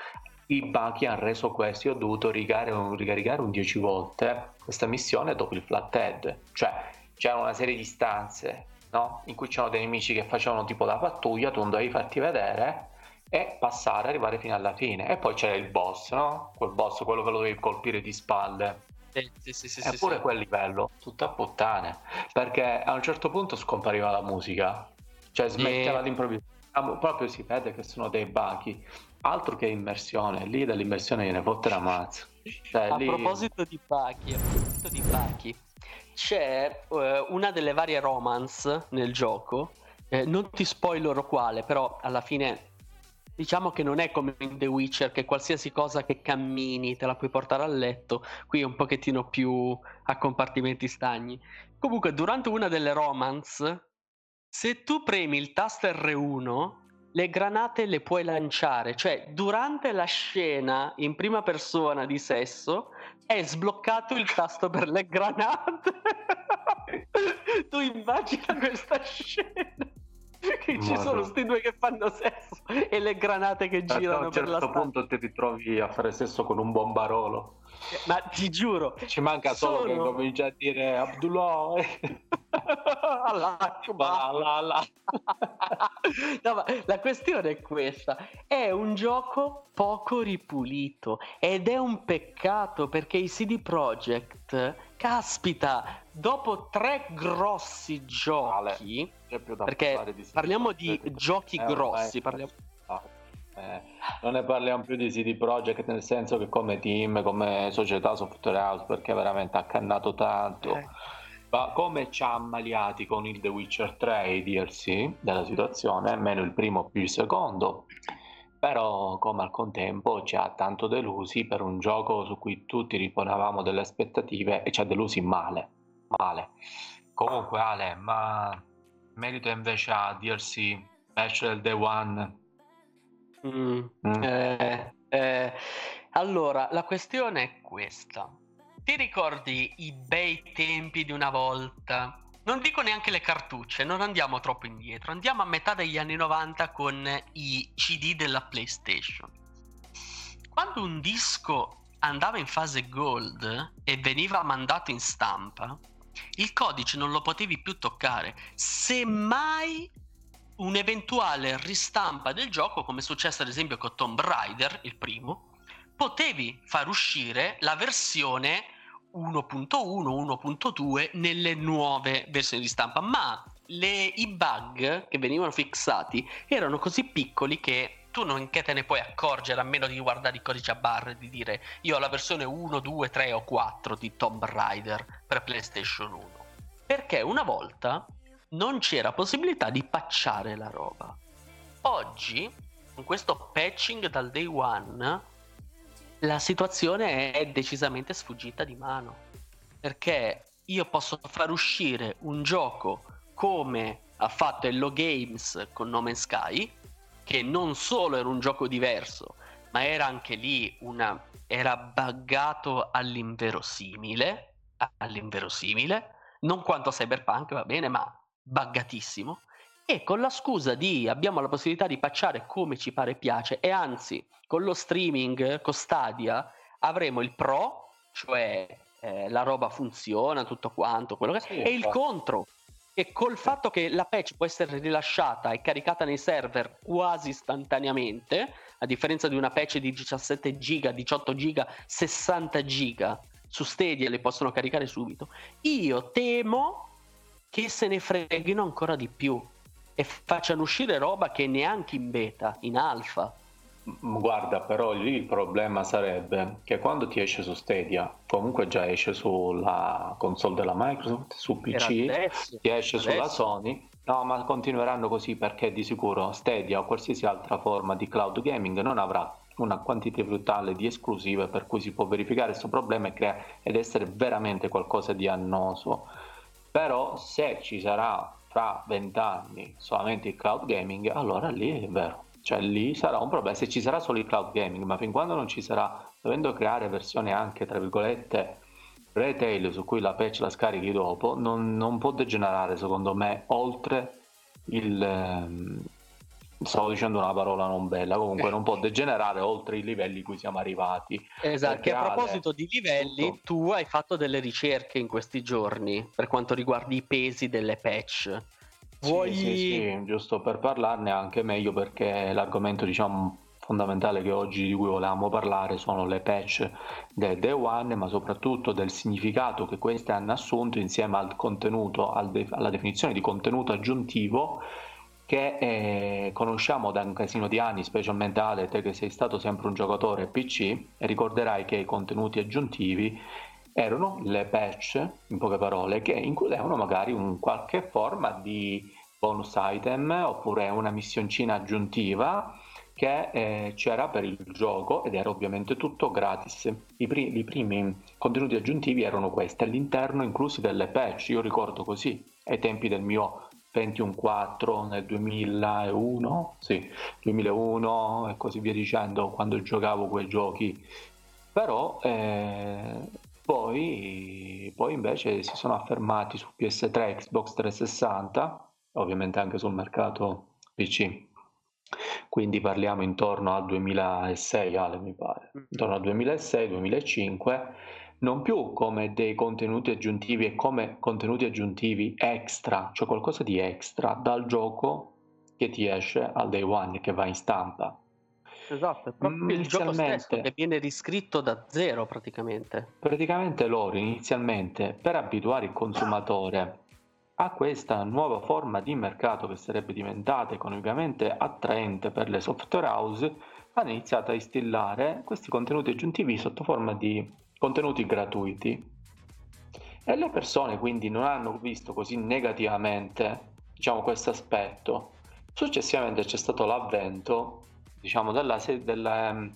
i buggy hanno reso questo. Io ho dovuto ricaricare, ricaricare un 10 volte questa missione dopo il flathead. Cioè, c'era una serie di stanze no? in cui c'erano dei nemici che facevano tipo la pattuglia, tu non dovevi farti vedere e passare, arrivare fino alla fine. E poi c'era il boss, no? Quel boss, quello che lo dovevi colpire di spalle. Sì, sì, sì, Eppure sì, quel livello, tutta puttane. Perché a un certo punto scompariva la musica, cioè smetteva e... d'improvviso. Proprio si vede che sono dei bachi altro che immersione, lì dell'immersione gliene fotte la mazza. Cioè, a, lì... proposito di Baki, a proposito di Baki, c'è uh, una delle varie romance nel gioco, eh, non ti spoilerò quale, però alla fine diciamo che non è come in The Witcher che qualsiasi cosa che cammini te la puoi portare a letto, qui è un pochettino più a compartimenti stagni. Comunque, durante una delle romance, se tu premi il tasto R1 le granate le puoi lanciare, cioè durante la scena in prima persona di sesso è sbloccato il tasto per le granate. tu immagina questa scena che ci sono questi due che fanno sesso e le granate che girano per la strada. A un certo punto ti ritrovi a fare sesso con un bombarolo. Ma ti giuro, ci manca solo sono... che comincia a dire Abdullah. no, ma la questione è questa: è un gioco poco ripulito ed è un peccato perché i CD Projekt, caspita, dopo tre grossi giochi, perché parliamo di giochi eh, grossi, parliamo eh, non ne parliamo più di CD Projekt nel senso che come team, come società software house perché veramente ha cannato tanto. Eh. Ma come ci ha ammaliati con il The Witcher 3 e i DLC della situazione, meno il primo più il secondo, però come al contempo ci ha tanto delusi per un gioco su cui tutti riponevamo delle aspettative e ci ha delusi male, male. Comunque Ale, ma merito invece a DLC del day one? Mm, mm. Eh, eh, allora, la questione è questa. Ti ricordi i bei tempi di una volta non dico neanche le cartucce, non andiamo troppo indietro, andiamo a metà degli anni 90 con i CD della PlayStation. Quando un disco andava in fase gold e veniva mandato in stampa, il codice non lo potevi più toccare. Semmai un'eventuale ristampa del gioco, come è successo ad esempio con Tomb Raider, il primo, potevi far uscire la versione 1.1, 1.2 nelle nuove versioni di stampa, ma le, i bug che venivano fissati erano così piccoli che tu non che te ne puoi accorgere a meno di guardare il codice a barre e di dire io ho la versione 1, 2, 3 o 4 di Tomb Raider per PlayStation 1. Perché una volta non c'era possibilità di patchare la roba. Oggi, con questo patching dal day one, la situazione è decisamente sfuggita di mano. Perché io posso far uscire un gioco come ha fatto Hello Games con No Man's Sky, che non solo era un gioco diverso, ma era anche lì una. era buggato all'inverosimile. All'inverosimile. Non quanto Cyberpunk, va bene, ma buggatissimo. E con la scusa di abbiamo la possibilità di patchare come ci pare e piace, e anzi con lo streaming, con Stadia, avremo il pro, cioè eh, la roba funziona, tutto quanto, quello che sì, e il contro, che col fatto che la patch può essere rilasciata e caricata nei server quasi istantaneamente, a differenza di una patch di 17 giga, 18 giga, 60 giga, su Stadia le possono caricare subito, io temo che se ne freghino ancora di più e facciano uscire roba che neanche in beta, in alfa, Guarda, però lì il problema sarebbe che quando ti esce su Stadia, comunque già esce sulla console della Microsoft, su PC, adesso, ti esce adesso. sulla Sony. No, ma continueranno così perché di sicuro Stadia o qualsiasi altra forma di cloud gaming non avrà una quantità tale di esclusive per cui si può verificare questo problema e crea- ed essere veramente qualcosa di annoso. Però se ci sarà fra vent'anni solamente il cloud gaming, allora lì è vero. Cioè lì sarà un problema. Se ci sarà solo il cloud gaming, ma fin quando non ci sarà, dovendo creare versioni anche tra virgolette retail su cui la patch la scarichi dopo, non, non può degenerare secondo me oltre il... Stavo dicendo una parola non bella, comunque non può degenerare oltre i livelli cui siamo arrivati. Esatto, che a proposito di livelli, tutto... tu hai fatto delle ricerche in questi giorni per quanto riguarda i pesi delle patch. Vuoi... Sì, sì, sì, giusto per parlarne anche meglio perché l'argomento diciamo fondamentale che oggi di cui volevamo parlare sono le patch del day one ma soprattutto del significato che queste hanno assunto insieme al contenuto alla definizione di contenuto aggiuntivo che eh, conosciamo da un casino di anni specialmente Ale te che sei stato sempre un giocatore PC ricorderai che i contenuti aggiuntivi erano le patch, in poche parole, che includevano magari un qualche forma di bonus item oppure una missioncina aggiuntiva che eh, c'era per il gioco ed era ovviamente tutto gratis. I, pri- I, primi contenuti aggiuntivi erano questi, all'interno inclusi delle patch, io ricordo così, ai tempi del mio Pentium 4 nel 2001, sì, 2001 e così via dicendo, quando giocavo quei giochi. Però eh, poi, poi invece si sono affermati su PS3, Xbox 360, ovviamente anche sul mercato PC. Quindi parliamo intorno al 2006, Ale mi pare, mm. intorno al 2006-2005, non più come dei contenuti aggiuntivi e come contenuti aggiuntivi extra, cioè qualcosa di extra dal gioco che ti esce al day one, che va in stampa. Esatto, è proprio il gioco stesso che viene riscritto da zero praticamente. Praticamente loro inizialmente per abituare il consumatore a questa nuova forma di mercato che sarebbe diventata economicamente attraente per le software house, hanno iniziato a instillare questi contenuti aggiuntivi sotto forma di contenuti gratuiti. E le persone quindi non hanno visto così negativamente diciamo, questo aspetto. Successivamente c'è stato l'avvento diciamo, della, della,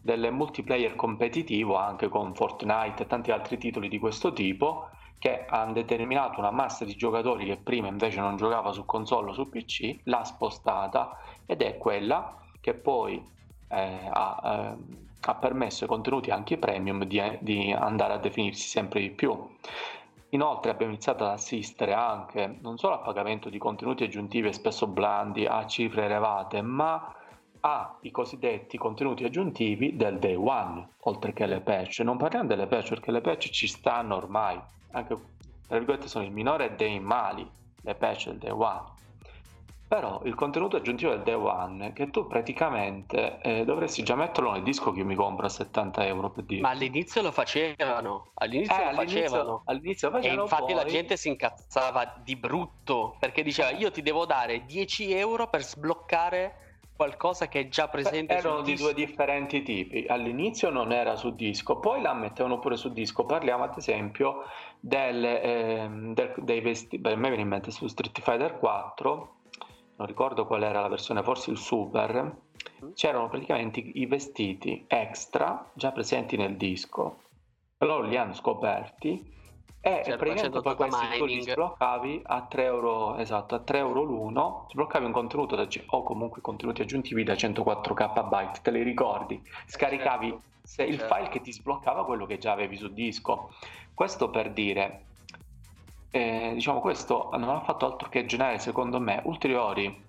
del multiplayer competitivo anche con Fortnite e tanti altri titoli di questo tipo che hanno determinato una massa di giocatori che prima invece non giocava su console o su PC, l'ha spostata ed è quella che poi eh, ha, eh, ha, permesso ai contenuti anche premium di, di andare a definirsi sempre di più. Inoltre abbiamo iniziato ad assistere anche non solo a pagamento di contenuti aggiuntivi e spesso blandi a cifre elevate, ma ai cosiddetti contenuti aggiuntivi del day one, oltre che le patch. Non parliamo delle patch perché le patch ci stanno ormai, anche tra virgolette sono il minore dei mali, le patch del day one. Però il contenuto aggiuntivo del day one, che tu praticamente eh, dovresti già metterlo nel disco che io mi compro a 70 euro per dire. Ma all'inizio lo facevano, all'inizio eh, lo all'inizio, facevano. All'inizio facevano. E infatti poi... la gente si incazzava di brutto perché diceva io ti devo dare 10 euro per sbloccare qualcosa che è già presente erano di disco. due differenti tipi all'inizio non era su disco poi la mettevano pure su disco parliamo ad esempio del, eh, del, dei vestiti a me viene in mente su Street Fighter 4 non ricordo qual era la versione forse il Super c'erano praticamente i vestiti extra già presenti nel disco loro li hanno scoperti e cioè, praticamente poi questi tu li sbloccavi a 3 euro, esatto, a 3 euro l'uno, sbloccavi un contenuto da, o comunque contenuti aggiuntivi da 104 KB, te li ricordi? Scaricavi certo. se, il certo. file che ti sbloccava quello che già avevi su disco. Questo per dire, eh, diciamo, questo non ha fatto altro che generare, secondo me, ulteriori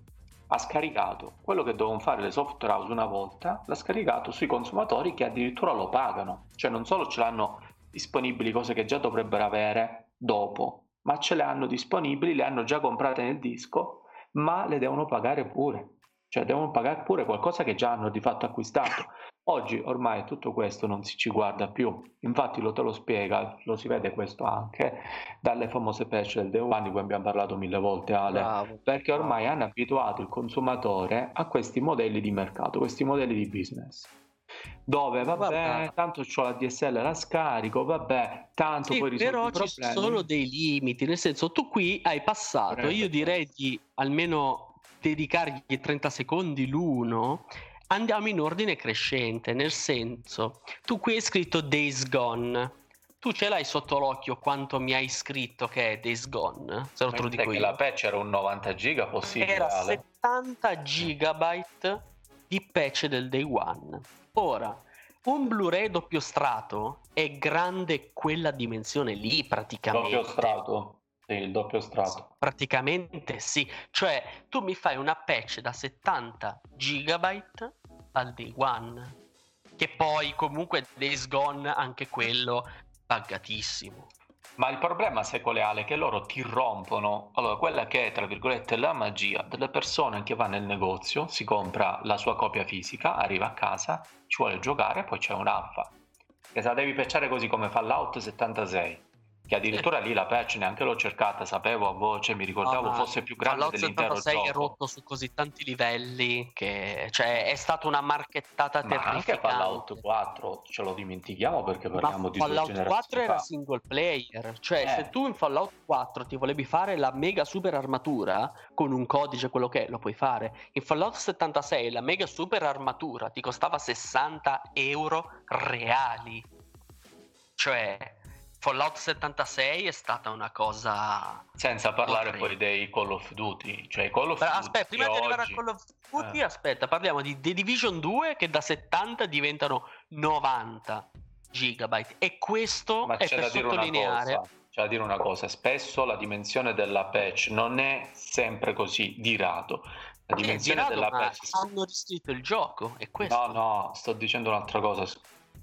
ha scaricato quello che dovevano fare le software house una volta, l'ha scaricato sui consumatori che addirittura lo pagano, cioè non solo ce l'hanno disponibili cose che già dovrebbero avere dopo, ma ce le hanno disponibili, le hanno già comprate nel disco, ma le devono pagare pure. Cioè devono pagare pure qualcosa che già hanno di fatto acquistato. Oggi ormai tutto questo non si ci guarda più, infatti lo te lo spiega, lo si vede questo anche dalle famose patch del One di cui abbiamo parlato mille volte Ale, bravo, perché ormai bravo. hanno abituato il consumatore a questi modelli di mercato, questi modelli di business dove vabbè, vabbè. tanto ho la DSL la scarico vabbè tanto sì, poi risolvo però ci sono dei limiti nel senso tu qui hai passato Prego. io direi di almeno dedicargli 30 secondi l'uno andiamo in ordine crescente nel senso tu qui hai scritto Days Gone tu ce l'hai sotto l'occhio quanto mi hai scritto che è Days Gone? Se lo te lo dico io. la patch era un 90 giga possibile. Era 70 gigabyte di patch del day one. Ora, un Blu-ray doppio strato è grande quella dimensione lì praticamente. Doppio strato. Sì, il doppio strato. Praticamente sì, cioè tu mi fai una patch da 70 gigabyte al day one, che poi comunque Days Gone anche quello pagatissimo. Ma il problema, sai qual è Ale? Che loro ti rompono. Allora, quella che è, tra virgolette, la magia delle persone che va nel negozio, si compra la sua copia fisica, arriva a casa, ci vuole giocare, poi c'è un'alfa. E se la devi pecciare così come Fallout 76 che addirittura lì la patch neanche l'ho cercata, sapevo a voce, mi ricordavo ah, fosse più grande dell'intero 76 gioco. è rotto su così tanti livelli che cioè, è stata una marchettata Ma terrificante. anche Fallout 4 ce lo dimentichiamo perché parliamo Ma di Fallout 4 era single player, cioè eh. se tu in Fallout 4 ti volevi fare la mega super armatura con un codice quello che è, lo puoi fare. In Fallout 76 la mega super armatura ti costava 60 euro reali. Cioè Fallout 76 è stata una cosa. Senza parlare poi dei Call of Duty. Cioè, Call of Duty aspetta, prima di arrivare a Call of Duty, eh. aspetta, parliamo di The Division 2 che da 70 diventano 90 gigabyte. E questo Ma è per sottolineare. C'è da dire una cosa: spesso la dimensione della patch non è sempre così di rado. La dimensione eh, della patch. Hanno riscritto il gioco. È questo. No, no, sto dicendo un'altra cosa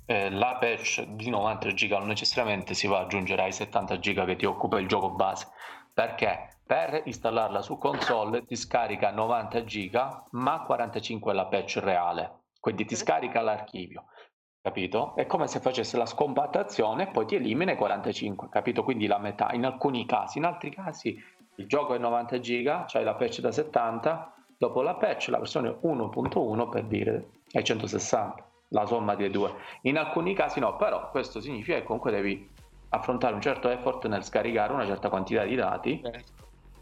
eh, la patch di 90 giga non necessariamente si va ad aggiungere ai 70 giga che ti occupa il gioco base perché per installarla su console ti scarica 90 giga ma 45 è la patch reale quindi ti scarica l'archivio capito? È come se facesse la scompattazione e poi ti elimina i 45, capito? Quindi la metà in alcuni casi, in altri casi il gioco è 90 giga, c'hai la patch da 70, dopo la patch la versione 1.1 per dire è 160 la somma dei due. In alcuni casi no, però questo significa che comunque devi affrontare un certo effort nel scaricare una certa quantità di dati. Certo.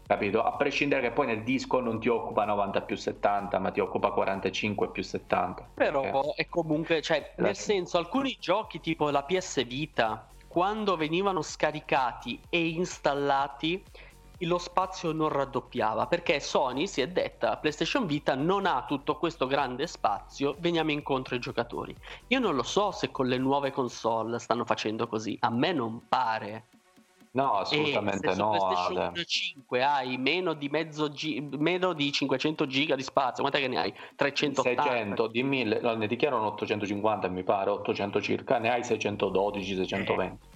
capito? A prescindere che poi nel disco non ti occupa 90 più 70, ma ti occupa 45 più 70. Però okay. è comunque, cioè, nel senso, alcuni giochi tipo la PS Vita, quando venivano scaricati e installati, lo spazio non raddoppiava perché Sony si è detta PlayStation Vita non ha tutto questo grande spazio, veniamo incontro ai giocatori. Io non lo so se con le nuove console stanno facendo così, a me non pare. No, assolutamente e se no. Se PlayStation 5 hai meno di, gi- meno di 500 giga di spazio, quant'è che ne hai? 380? 600 di 1000, no, ne dichiarano 850 mi pare, 800 circa, ne hai 612, 620. Eh.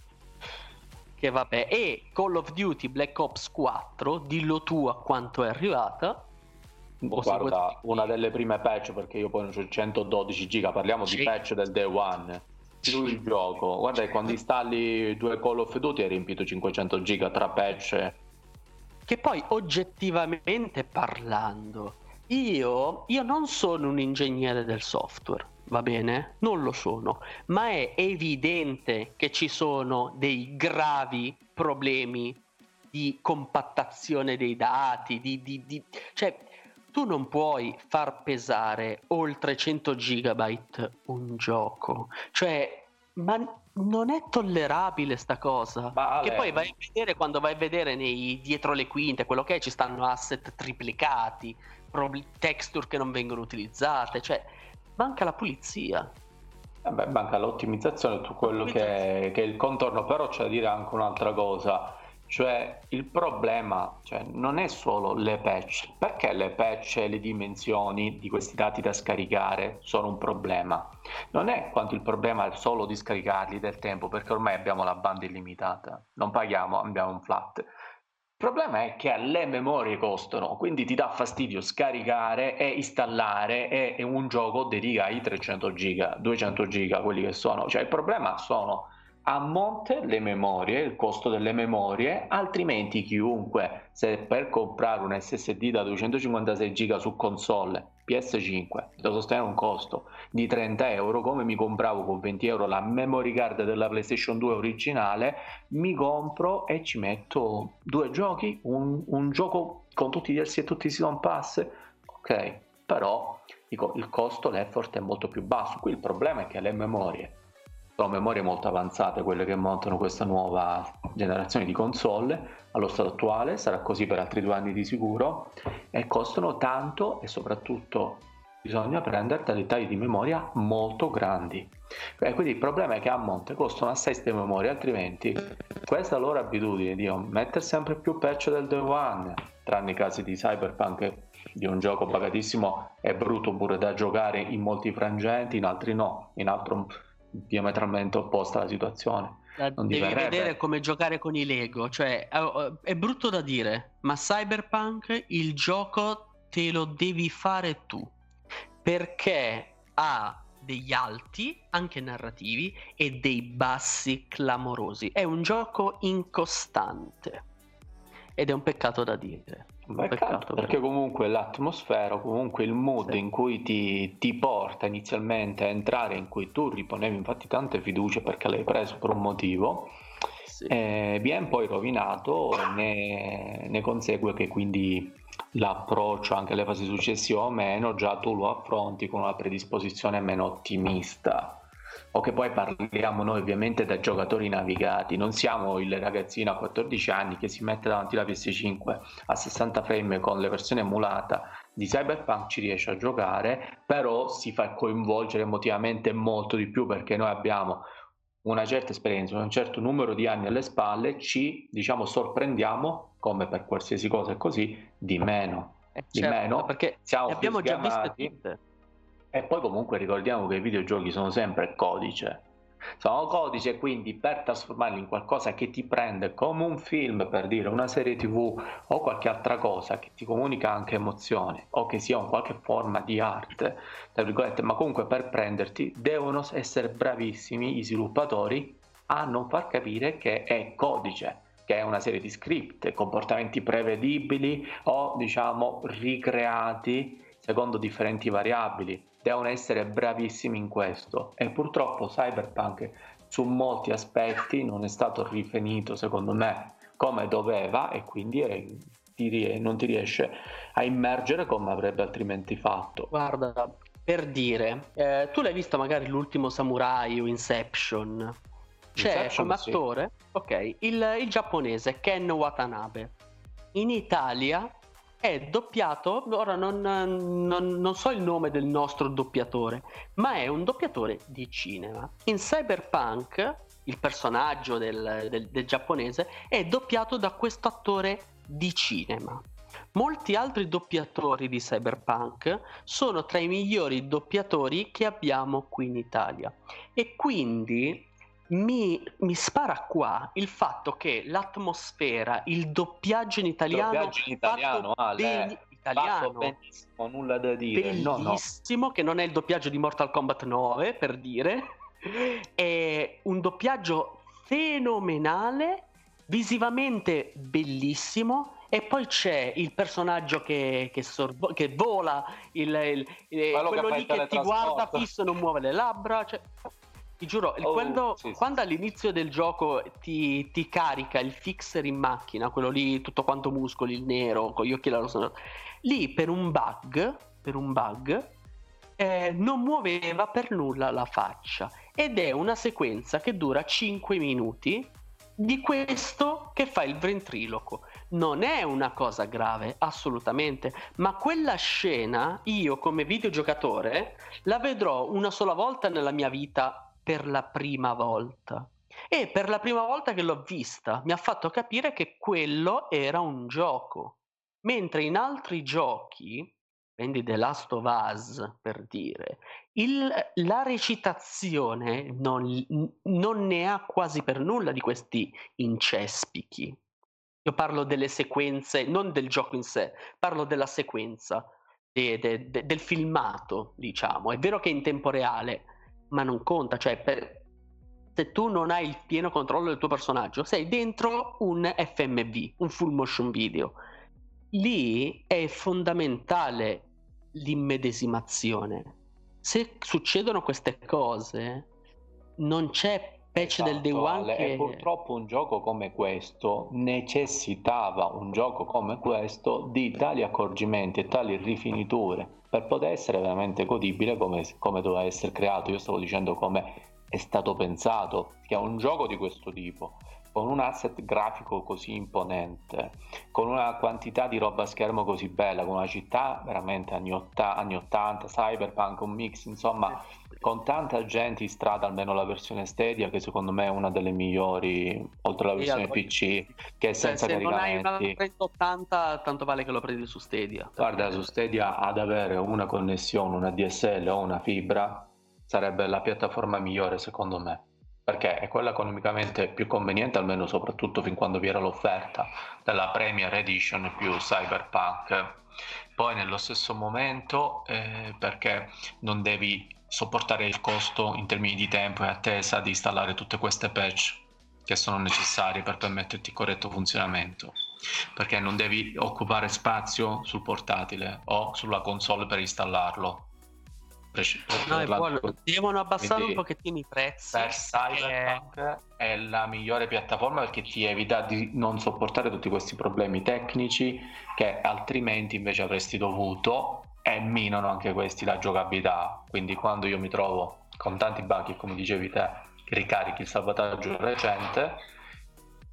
Che vabbè, e Call of Duty Black Ops 4, dillo tu a quanto è arrivata. Guarda, una delle prime patch perché io poi non ho 112 giga, parliamo sì. di patch del day one più il gioco. Guarda che quando installi due Call of Duty hai riempito 500 giga tra patch. Che poi oggettivamente parlando, io, io non sono un ingegnere del software, va bene? Non lo sono, ma è evidente che ci sono dei gravi problemi di compattazione dei dati, di, di, di... cioè tu non puoi far pesare oltre 100 gigabyte un gioco. Cioè, ma non è tollerabile sta cosa. Ma che poi vai a vedere quando vai a vedere nei, dietro le quinte, quello che è, ci stanno asset triplicati, texture che non vengono utilizzate, cioè manca la pulizia. Vabbè, manca l'ottimizzazione, tutto quello che è, che è il contorno, però c'è da dire anche un'altra cosa cioè il problema cioè, non è solo le patch, perché le patch e le dimensioni di questi dati da scaricare sono un problema. Non è quanto il problema è solo di scaricarli del tempo, perché ormai abbiamo la banda illimitata, non paghiamo, abbiamo un flat. Il problema è che le memorie costano, quindi ti dà fastidio scaricare e installare e, un gioco dedica ai 300 giga, 200 giga, quelli che sono. Cioè il problema sono a monte le memorie, il costo delle memorie, altrimenti chiunque, se per comprare un SSD da 256 GB su console PS5 devo sostenere un costo di 30 euro, come mi compravo con 20 euro la memory card della PlayStation 2 originale, mi compro e ci metto due giochi, un, un gioco con tutti i DLC e tutti i season pass, ok, però dico, il costo, l'effort è molto più basso, qui il problema è che le memorie sono memorie molto avanzate quelle che montano questa nuova generazione di console allo stato attuale, sarà così per altri due anni di sicuro e costano tanto e soprattutto bisogna prendere dei tagli di memoria molto grandi. E quindi il problema è che a monte costano assai queste memorie, altrimenti questa loro abitudine di mettere sempre più patch del day one, tranne i casi di cyberpunk di un gioco pagatissimo è brutto pure da giocare in molti frangenti, in altri no, in altro diametralmente opposta la situazione. La non devi diverrebbe. vedere come giocare con i Lego, cioè è brutto da dire, ma Cyberpunk il gioco te lo devi fare tu, perché ha degli alti, anche narrativi, e dei bassi clamorosi. È un gioco incostante ed è un peccato da dire. Peccato, perché comunque l'atmosfera, comunque il mood sì. in cui ti, ti, porta inizialmente a entrare, in cui tu riponevi infatti tante fiducie perché l'hai preso per un motivo, sì. eh, viene poi rovinato, ne, ne consegue che quindi l'approccio anche alle fasi successive o meno, già tu lo affronti con una predisposizione meno ottimista. O che poi parliamo noi ovviamente da giocatori navigati, non siamo il ragazzino a 14 anni che si mette davanti alla PS5 a 60 frame con la versione emulata di Cyberpunk ci riesce a giocare, però si fa coinvolgere emotivamente molto di più perché noi abbiamo una certa esperienza, un certo numero di anni alle spalle, ci diciamo sorprendiamo, come per qualsiasi cosa è così, di meno. Eh, di certo, meno perché siamo abbiamo già visto tutte e poi comunque ricordiamo che i videogiochi sono sempre codice. Sono codice, quindi per trasformarli in qualcosa che ti prende come un film, per dire una serie tv o qualche altra cosa che ti comunica anche emozioni o che sia un qualche forma di arte, tra virgolette, ma comunque per prenderti devono essere bravissimi i sviluppatori a non far capire che è codice che è una serie di script, comportamenti prevedibili o diciamo ricreati secondo differenti variabili devono essere bravissimi in questo e purtroppo Cyberpunk su molti aspetti non è stato rifinito secondo me come doveva e quindi è non ti riesce a immergere come avrebbe altrimenti fatto. Guarda, per dire, eh, tu l'hai visto magari l'ultimo Samurai o Inception? C'è Inception, come attore, sì. ok, il, il giapponese Ken Watanabe. In Italia è doppiato, ora non, non, non, so il nome del nostro doppiatore, ma è un doppiatore di cinema. In Cyberpunk il personaggio del, del, del giapponese è doppiato da questo attore di cinema. Molti altri doppiatori di Cyberpunk sono tra i migliori doppiatori che abbiamo qui in Italia e quindi mi, mi, spara qua il fatto che l'atmosfera, il doppiaggio in italiano, doppiaggio in italiano, Ale, ben, italiano benissimo, nulla da dire. Bellissimo, no, no. che non è il doppiaggio di Mortal Kombat 9, per dire. È un doppiaggio fenomenale, visivamente bellissimo. E poi c'è il personaggio che, che, sorvo- che vola, il, il, il quello lì che ti guarda fisso e non muove le labbra. Cioè, ti giuro, oh, quando, sì, quando sì. all'inizio del gioco ti, ti, carica il fixer in macchina, quello lì tutto quanto muscoli, il nero, con gli occhi là, lì per un bug, per un bug eh, non muoveva per nulla la faccia ed è una sequenza che dura 5 minuti di questo che fa il ventriloquo. Non è una cosa grave, assolutamente, ma quella scena io come videogiocatore la vedrò una sola volta nella mia vita per la prima volta. E per la prima volta che l'ho vista mi ha fatto capire che quello era un gioco. Mentre in altri giochi prendi The Last of Us per dire, il, la recitazione non, non, ne ha quasi per nulla di questi incespichi. Io parlo delle sequenze, non del gioco in sé, parlo della sequenza, de, de, de, del filmato, diciamo. È vero che in tempo reale, ma non conta, cioè per, se tu non hai il pieno controllo del tuo personaggio, sei dentro un FMV, un full motion video lì è fondamentale l'immedesimazione. Se succedono queste cose, non c'è patch esatto, del day one che... E purtroppo un gioco come questo necessitava un gioco come questo di tali accorgimenti e tali rifiniture per poter essere veramente godibile come, come doveva essere creato. Io stavo dicendo come è stato pensato, che è un gioco di questo tipo con un asset grafico così imponente, con una quantità di roba a schermo così bella, con una città veramente anni, otta- anni 80, cyberpunk, un mix, insomma, con tanta gente in strada, almeno la versione Stadia, che secondo me è una delle migliori, oltre alla versione PC, che è cioè, senza se caricamenti. Se non hai una 3080, tanto vale che lo prendi su Stadia. Guarda, su Stadia ad avere una connessione, una DSL o una fibra, sarebbe la piattaforma migliore secondo me perché è quella economicamente più conveniente, almeno soprattutto fin quando vi era l'offerta della Premier Edition più Cyberpunk. Poi nello stesso momento, eh, perché non devi sopportare il costo in termini di tempo e attesa di installare tutte queste patch che sono necessarie per permetterti il corretto funzionamento perché non devi occupare spazio sul portatile o sulla console per installarlo no, è buono. devono abbassare Quindi, un pochettino i prezzi per Cyberpunk è... è la migliore piattaforma perché ti evita di non sopportare tutti questi problemi tecnici che altrimenti invece avresti dovuto e minano anche questi la giocabilità. Quindi quando io mi trovo con tanti bug come dicevi te ricarichi il salvataggio recente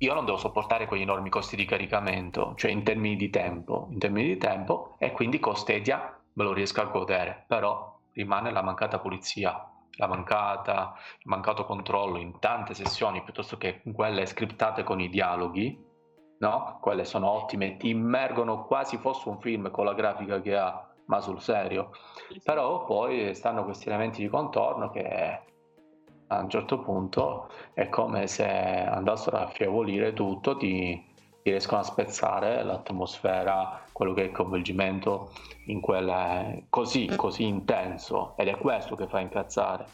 io non devo sopportare quegli enormi costi di caricamento, cioè in termini di tempo, in termini di tempo e quindi costedia me lo riesco a godere, però rimane la mancata pulizia, la mancata, il mancato controllo in tante sessioni piuttosto che quelle scriptate con i dialoghi, no? Quelle sono ottime, ti immergono quasi fosse un film con la grafica che ha, ma sul serio. Però poi stanno questi elementi di contorno che a un certo punto è come se andassero a affievolire tutto, ti riescono a spezzare l'atmosfera, quello che è il coinvolgimento in quel così, così intenso. Ed è questo che fa incazzare.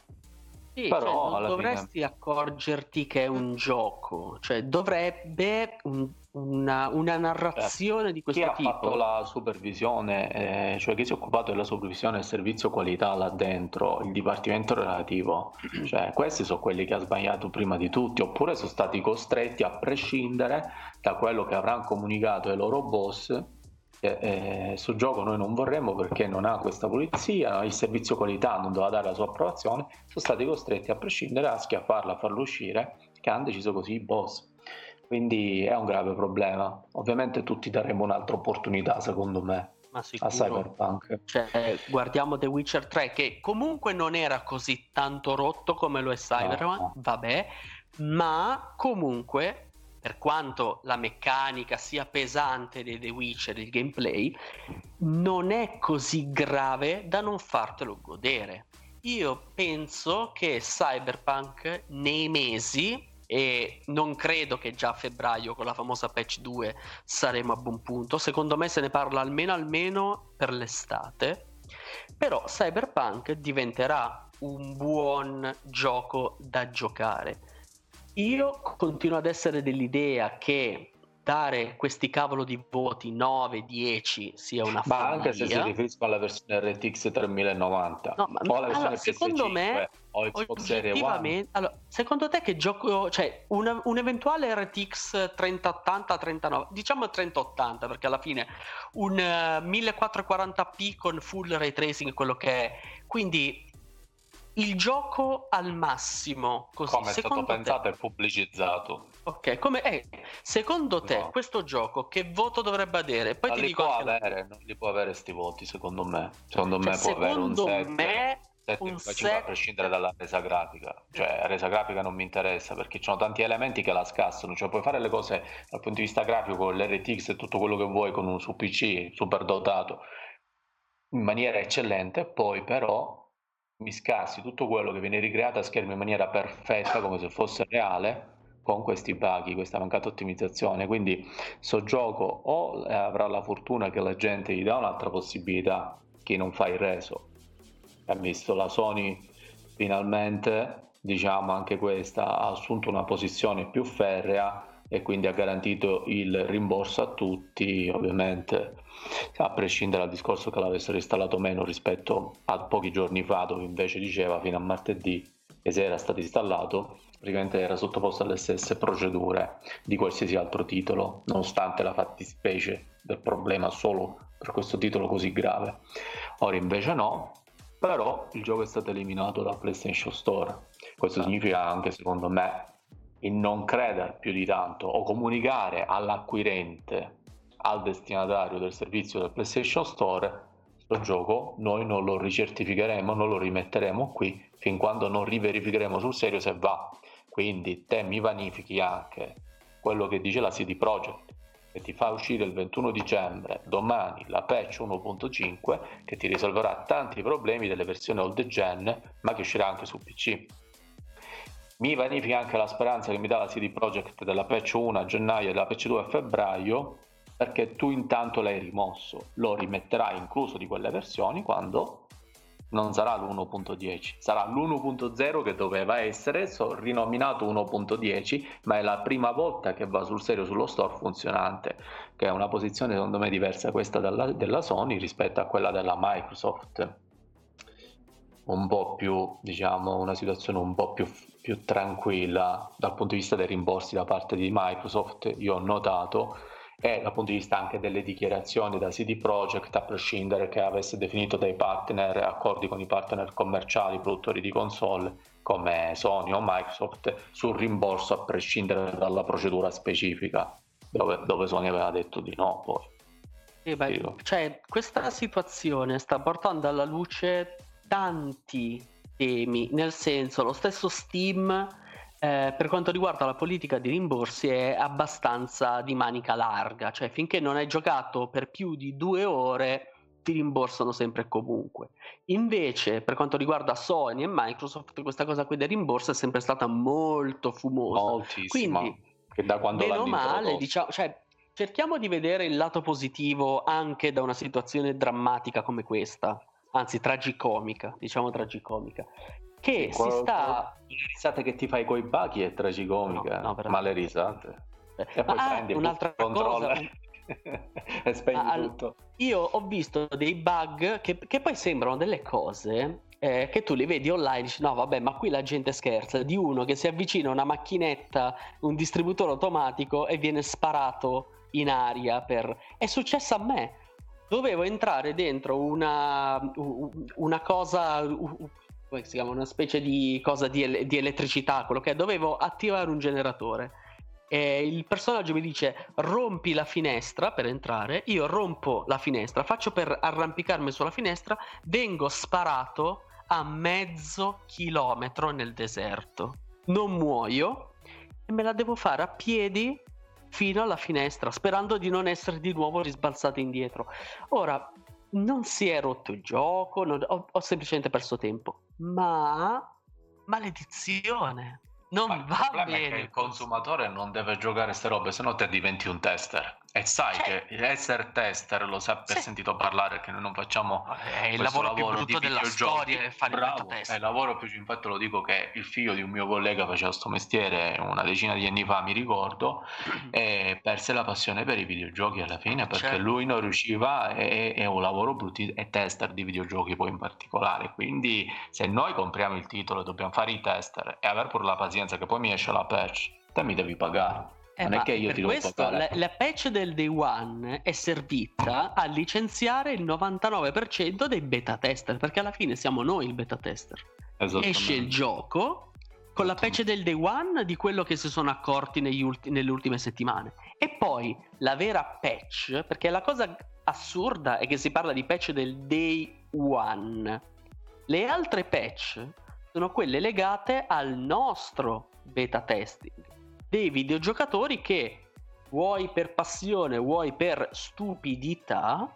Sì, Però cioè, non dovresti fine... accorgerti che è un gioco, cioè dovrebbe un, una, una narrazione eh, di questo chi tipo. Chi ha fatto la supervisione, eh, cioè chi si è occupato della supervisione del servizio qualità là dentro, il dipartimento relativo, cioè questi sono quelli che ha sbagliato prima di tutti, oppure sono stati costretti a prescindere da quello che avranno comunicato ai loro boss eh, sul gioco noi non vorremmo perché non ha questa pulizia, il servizio qualità non doveva dare la sua approvazione, sono stati costretti a prescindere a schiaffarla, a farlo uscire, che hanno deciso così i boss. Quindi è un grave problema. Ovviamente tutti daremo un'altra opportunità, secondo me. Ma a Cyberpunk. Cioè, guardiamo The Witcher 3 che comunque non era così tanto rotto come lo è Cyberpunk, no. vabbè, ma comunque per quanto la meccanica sia pesante di The Witcher, il gameplay, non è così grave da non fartelo godere. Io penso che Cyberpunk nei mesi e non credo che già a febbraio con la famosa patch 2 saremo a buon punto. Secondo me se ne parla almeno almeno per l'estate. Però Cyberpunk diventerà un buon gioco da giocare. Io continuo ad essere dell'idea che dare questi cavolo di voti 9, 10 sia una ma follia. anche se si riferiscono alla versione RTX 3090 no, ma, o alla versione allora, secondo me o Xbox Series One. allora, secondo te che gioco cioè una, un eventuale RTX 3080 39 diciamo 3080 perché alla fine un uh, eh, 1440p con full ray tracing quello che è. Quindi il gioco al massimo così come è stato pensato te... e pubblicizzato. Ok come è secondo te no. questo gioco che voto dovrebbe avere? Poi non ti dico può avere, non li può avere sti voti secondo me. Secondo cioè, me può avere un 7 me... un 7 a prescindere dalla resa grafica. Cioè la resa grafica non mi interessa perché ci sono tanti elementi che la scassano. Cioè puoi fare le cose dal punto di vista grafico con l'RTX e tutto quello che vuoi con un su PC super dotato in maniera eccellente poi però mi scassi tutto quello che viene ricreato a schermo in maniera perfetta come se fosse reale con questi bug, questa mancata ottimizzazione. Quindi so gioco o avrà la fortuna che la gente gli dà un'altra possibilità, chi non fa il reso. Ha visto la Sony finalmente, diciamo anche questa, ha assunto una posizione più ferrea e quindi ha garantito il rimborso a tutti, ovviamente a prescindere dal discorso che l'avessero installato meno rispetto a pochi giorni fa dove invece diceva fino a martedì che se era stato installato praticamente era sottoposto alle stesse procedure di qualsiasi altro titolo nonostante la fattispecie del problema solo per questo titolo così grave. Ora invece no però il gioco è stato eliminato da PlayStation Store. Questo significa anche secondo me il non credere più di tanto o comunicare all'acquirente, al destinatario del servizio del PlayStation Store, questo gioco noi non lo ricertificheremo, non lo rimetteremo qui fin quando non riverificheremo sul serio se va. Quindi te mi vanifichi anche quello che dice la CD Projekt che ti fa uscire il 21 dicembre, domani la patch 1.5 che ti risolverà tanti problemi delle versioni old gen ma che uscirà anche su PC mi vanifica anche la speranza che mi dà la CD Projekt della patch 1 a gennaio e della patch 2 a febbraio perché tu intanto l'hai rimosso lo rimetterai incluso di quelle versioni quando non sarà l'1.10 sarà l'1.0 che doveva essere so, rinominato 1.10 ma è la prima volta che va sul serio sullo store funzionante che è una posizione secondo me diversa questa della, della Sony rispetto a quella della Microsoft. Un po' più diciamo una situazione un po' più più tranquilla dal punto di vista dei rimborsi da parte di Microsoft, io ho notato, e dal punto di vista anche delle dichiarazioni da CD Projekt, a prescindere che avesse definito dei partner, accordi con i partner commerciali, produttori di console come Sony o Microsoft, sul rimborso a prescindere dalla procedura specifica, dove, dove Sony aveva detto di no poi. Eh beh, cioè, questa situazione sta portando alla luce tanti temi, nel senso lo stesso Steam eh, per quanto riguarda la politica di rimborsi è abbastanza di manica larga, cioè finché non hai giocato per più di due ore ti rimborsano sempre e comunque. Invece per quanto riguarda Sony e Microsoft questa cosa qui del rimborso è sempre stata molto fumosa. Moltissima. Quindi, che da quando meno male, diciamo, cioè, cerchiamo di vedere il lato positivo anche da una situazione drammatica come questa anzi tragicomica, diciamo tragicomica, che si sta... Le risate che ti fai coi bachi è tragicomica, no, no, ma le risate... E poi ah, prendi un'altra cosa. e spegni All... tutto. Io ho visto dei bug che, che poi sembrano delle cose eh, che tu li vedi online dici no vabbè ma qui la gente scherza di uno che si avvicina a una macchinetta un distributore automatico e viene sparato in aria per... è successo a me dovevo entrare dentro una, una cosa come si chiama una specie di cosa di, di elettricità quello che è dovevo attivare un generatore e il personaggio mi dice rompi la finestra per entrare, io rompo la finestra, faccio per arrampicarmi sulla finestra, vengo sparato a mezzo chilometro nel deserto. Non muoio e me la devo fare a piedi fino alla finestra, sperando di non essere di nuovo risbalzato indietro. Ora, non si è rotto il gioco, non, ho, ho semplicemente perso tempo, ma maledizione non Ma va bene. È che il consumatore non deve giocare queste robe, se no te diventi un tester. E sai cioè, che essere tester lo sa per sì. sentito parlare che noi non facciamo è il lavoro, lavoro più brutto della storia è fare Bravo, il È il lavoro più infatti lo dico che il figlio di un mio collega faceva questo mestiere una decina di anni fa, mi ricordo, e perse la passione per i videogiochi alla fine perché certo. lui non riusciva e è un lavoro brutto e tester di videogiochi poi in particolare. Quindi se noi compriamo il titolo e dobbiamo fare i tester e aver pure la pazienza che poi mi esce la patch, te mi devi pagare. Eh, non è che io ti devo questo, pagare. La, la patch del day one è servita a licenziare il 99% dei beta tester, perché alla fine siamo noi il beta tester. Esce il gioco con la patch del day one di quello che si sono accorti ulti- nelle ultime settimane. E poi la vera patch, perché la cosa assurda è che si parla di patch del day one. Le altre patch sono quelle legate al nostro beta testing dei videogiocatori che vuoi per passione, vuoi per stupidità,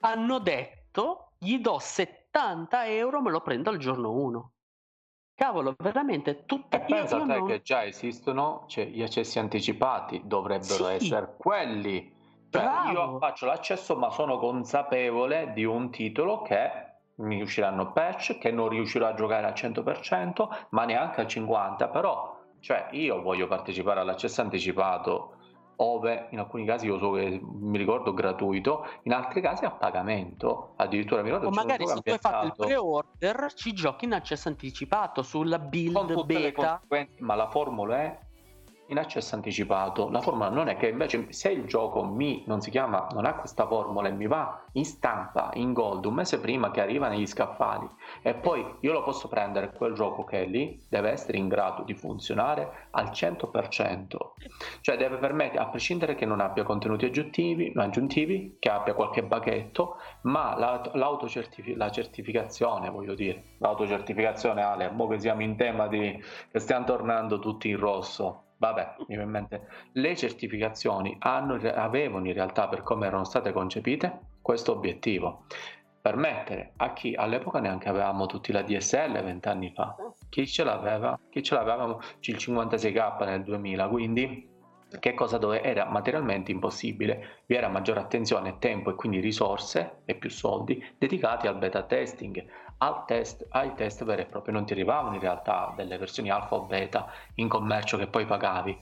hanno detto gli do 70 euro, me lo prendo al giorno 1. Cavolo, veramente tutte E pensa a te non... che già esistono, cioè gli accessi anticipati dovrebbero sì. essere quelli. Cioè, io faccio l'accesso, ma sono consapevole di un titolo che mi usciranno patch, che non riuscirò a giocare al 100%, ma neanche al 50%, però cioè, io voglio partecipare all'accesso anticipato, ove in alcuni casi io so che mi ricordo gratuito, in altri casi a pagamento. Addirittura mi ricordo O magari se tu hai fatto il pre-order, ci giochi in accesso anticipato sulla build beta. Ma la formula è in accesso anticipato. La formula non è che invece se il gioco mi non si chiama, non ha questa formula e mi va in stampa in gold un mese prima che arriva negli scaffali e poi io lo posso prendere quel gioco che è lì deve essere in grado di funzionare al 100%. Cioè deve permettere a prescindere che non abbia contenuti aggiuntivi, aggiuntivi che abbia qualche baghetto, ma la, l'autocertifi- la certificazione, voglio dire, l'autocertificazione Ale, mo che siamo in tema di che stiamo tornando tutti in rosso Vabbè, mi viene in mente, le certificazioni hanno, avevano in realtà, per come erano state concepite, questo obiettivo. Permettere a chi all'epoca neanche avevamo tutti la DSL vent'anni fa, chi ce l'aveva, chi ce l'avevamo? Il 56k nel 2000, quindi che cosa dove? Era materialmente impossibile, vi era maggiore attenzione, tempo e quindi risorse e più soldi dedicati al beta testing, al test, ai test veri e propri, non ti arrivavano in realtà delle versioni alfa o beta in commercio che poi pagavi.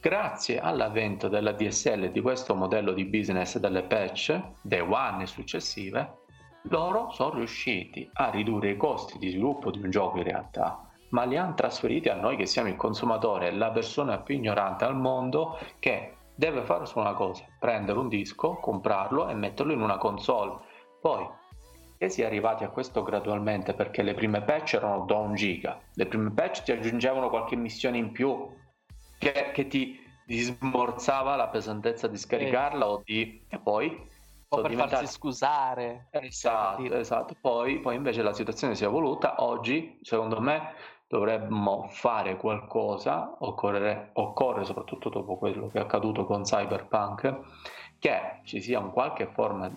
Grazie all'avvento della DSL di questo modello di business delle patch, day one e successive, loro sono riusciti a ridurre i costi di sviluppo di un gioco in realtà, ma li hanno trasferiti a noi che siamo il consumatore, la persona più ignorante al mondo che deve fare solo una cosa, prendere un disco, comprarlo e metterlo in una console. Poi si è arrivati a questo gradualmente perché le prime patch erano da un giga, le prime patch ti aggiungevano qualche missione in più che, che ti, ti smorzava la pesantezza di scaricarla sì. o di... e poi... O per diventati... farsi scusare. Esatto, esatto. Poi, poi invece la situazione si è evoluta. Oggi, secondo me, dovremmo fare qualcosa, occorre, occorre soprattutto dopo quello che è accaduto con Cyberpunk, che ci sia un qualche forma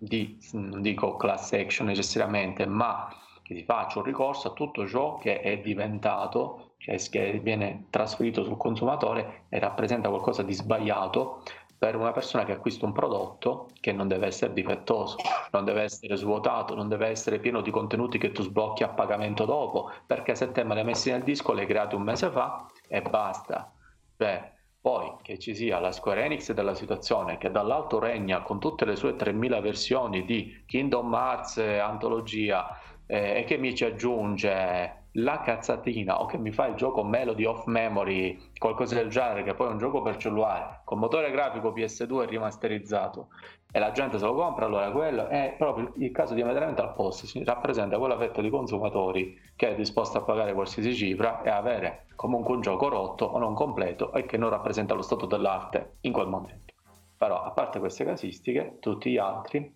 di, non dico class action necessariamente, ma che si faccia un ricorso a tutto ciò che è diventato, cioè che viene trasferito sul consumatore e rappresenta qualcosa di sbagliato per una persona che acquista un prodotto che non deve essere difettoso, non deve essere svuotato, non deve essere pieno di contenuti che tu sblocchi a pagamento dopo, perché se te me le hai messi nel disco, le hai create un mese fa e basta. Cioè, Poi che ci sia la Square Enix della situazione che dall'alto regna con tutte le sue 3000 versioni di Kingdom Hearts antologia eh, e che mi ci aggiunge la cazzatina o che mi fa il gioco Melody of Memory, qualcosa del genere, che poi è un gioco per cellulare con motore grafico PS2 rimasterizzato e la gente se lo compra, allora quello è proprio il caso diametralmente opposto, si rappresenta quella fetta di consumatori che è disposta a pagare qualsiasi cifra e avere comunque un gioco rotto o non completo e che non rappresenta lo stato dell'arte in quel momento. Però a parte queste casistiche, tutti gli altri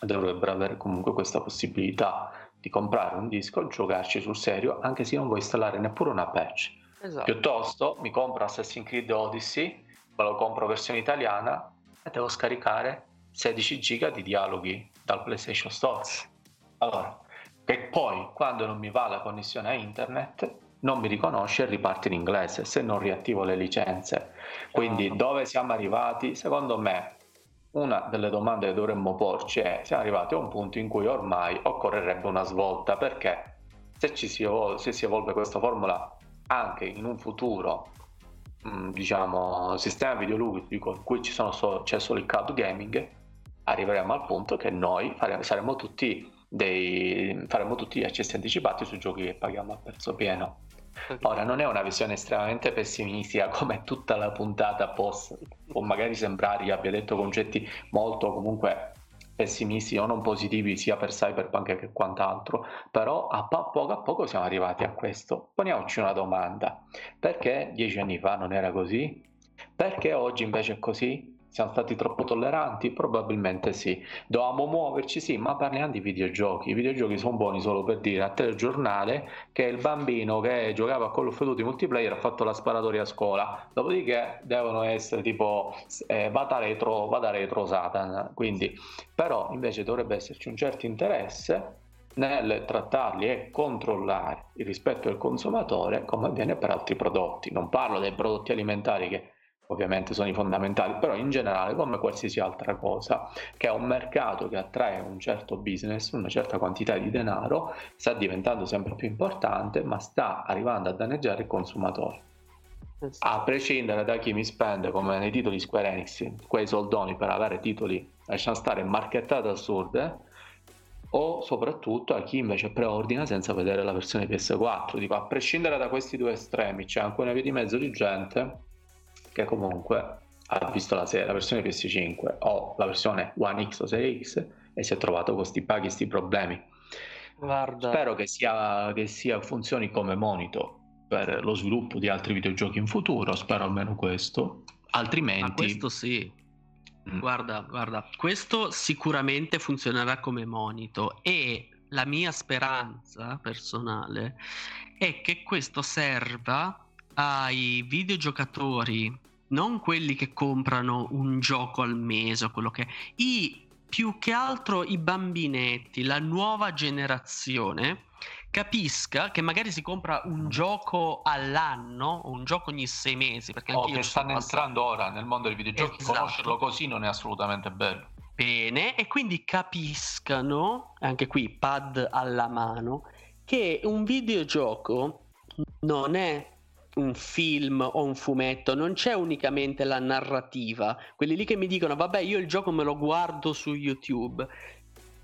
dovrebbero avere comunque questa possibilità di comprare un disco, giocarci sul serio, anche se non vuoi installare neppure una patch. Esatto. Piuttosto mi compro Assassin's Creed Odyssey, me lo compro versione italiana e devo scaricare 16 giga di dialoghi dal PlayStation Store. Allora, che poi quando non mi va la connessione a internet non mi riconosce e riparte in inglese se non riattivo le licenze. Quindi oh. dove siamo arrivati? Secondo me una delle domande che dovremmo porci è siamo arrivati a un punto in cui ormai occorrerebbe una svolta perché se, ci si, evolve, se si evolve questa formula anche in un futuro mh, diciamo sistema videoludico in cui solo, c'è solo il cloud gaming arriveremo al punto che noi faremo, saremo tutti dei, faremo tutti gli accessi anticipati sui giochi che paghiamo a prezzo pieno. Ora non è una visione estremamente pessimistica come tutta la puntata post, può magari sembrare che abbia detto concetti molto comunque pessimisti o non positivi sia per Cyberpunk che quant'altro, però a po- poco a poco siamo arrivati a questo. Poniamoci una domanda, perché dieci anni fa non era così? Perché oggi invece è così? Siamo stati troppo tolleranti? Probabilmente sì. Dovevamo muoverci? Sì, ma parliamo di videogiochi. I videogiochi sono buoni solo per dire a telegiornale che il bambino che giocava a Call of Duty multiplayer ha fatto la sparatoria a scuola. Dopodiché devono essere tipo eh, vada retro, vada retro Satan. Quindi, però invece dovrebbe esserci un certo interesse nel trattarli e controllare il rispetto del consumatore come avviene per altri prodotti. Non parlo dei prodotti alimentari che ovviamente sono i fondamentali, però in generale come qualsiasi altra cosa che ha un mercato che attrae un certo business, una certa quantità di denaro, sta diventando sempre più importante, ma sta arrivando a danneggiare il consumatore. A prescindere da chi mi spende, come nei titoli Square Enix, quei soldoni per avere titoli, lasciamo stare, marchettate assurde, o soprattutto a chi invece preordina senza vedere la versione PS4. Dico, a prescindere da questi due estremi, c'è anche una via di mezzo di gente che comunque ha visto la, la, versione PS5 o la versione One X o Serie X e si è trovato con questi bug, questi problemi. Guarda. Spero che, sia, che sia, funzioni come monito per lo sviluppo di altri videogiochi in futuro, spero almeno questo. Altrimenti... Ma questo sì. Mm. Guarda, guarda, questo sicuramente funzionerà come monito e la mia speranza personale è che questo serva ai videogiocatori non quelli che comprano un gioco al mese o quello che i più che altro i bambinetti, la nuova generazione capisca che magari si compra un gioco all'anno o un gioco ogni sei mesi perché oh, che stanno entrando ora nel mondo dei videogiochi esatto. conoscerlo così non è assolutamente bello bene e quindi capiscano anche qui pad alla mano che un videogioco non è un film o un fumetto, non c'è unicamente la narrativa. Quelli lì che mi dicono, vabbè, io il gioco me lo guardo su YouTube.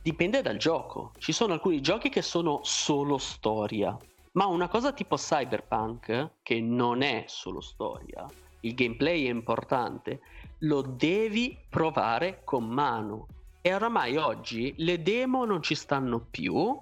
Dipende dal gioco. Ci sono alcuni giochi che sono solo storia. Ma una cosa tipo Cyberpunk, che non è solo storia, il gameplay è importante, lo devi provare con mano. E oramai oggi le demo non ci stanno più,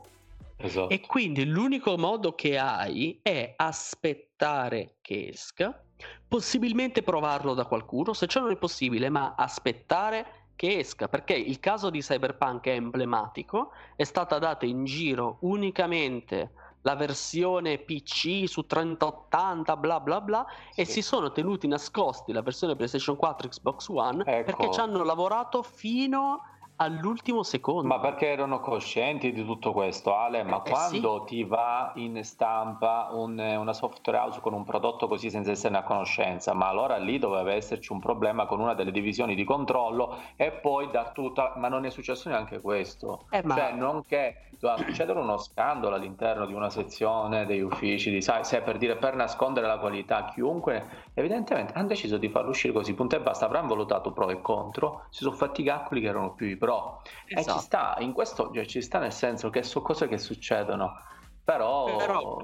Esatto. E quindi l'unico modo che hai è aspettare che esca, possibilmente provarlo da qualcuno, se ciò non è possibile, ma aspettare che esca, perché il caso di Cyberpunk è emblematico, è stata data in giro unicamente la versione PC su 3080 bla bla bla sì. e si sono tenuti nascosti la versione PlayStation 4 Xbox One ecco. perché ci hanno lavorato fino all'ultimo secondo. Ma perché erano coscienti di tutto questo, Ale? Ma eh, quando sì. ti va in stampa un, una software house con un prodotto così senza esserne a conoscenza, ma allora lì doveva esserci un problema con una delle divisioni di controllo e poi dar tutta... Ma non è successo neanche questo. Eh, ma... Cioè, non che doveva succedere uno scandalo all'interno di una sezione degli uffici, di, sai, se per dire per nascondere la qualità, chiunque evidentemente hanno deciso di farlo uscire così, punto e basta, avranno valutato pro e contro, si sono fatti i calcoli che erano più i pro. Esatto. E ci sta, in questo cioè, ci sta nel senso che sono cose che succedono, però... però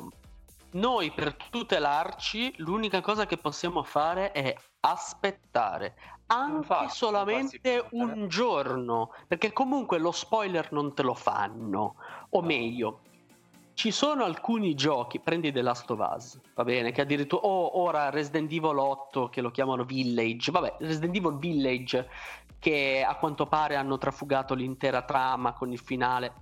noi per tutelarci l'unica cosa che possiamo fare è aspettare anche Infatti, solamente un giorno perché comunque lo spoiler non te lo fanno o meglio ci sono alcuni giochi, prendi The Last of Us, va bene, che addirittura, oh, ora Resident Evil 8 che lo chiamano Village, vabbè, Resident Evil Village che a quanto pare hanno trafugato l'intera trama con il finale.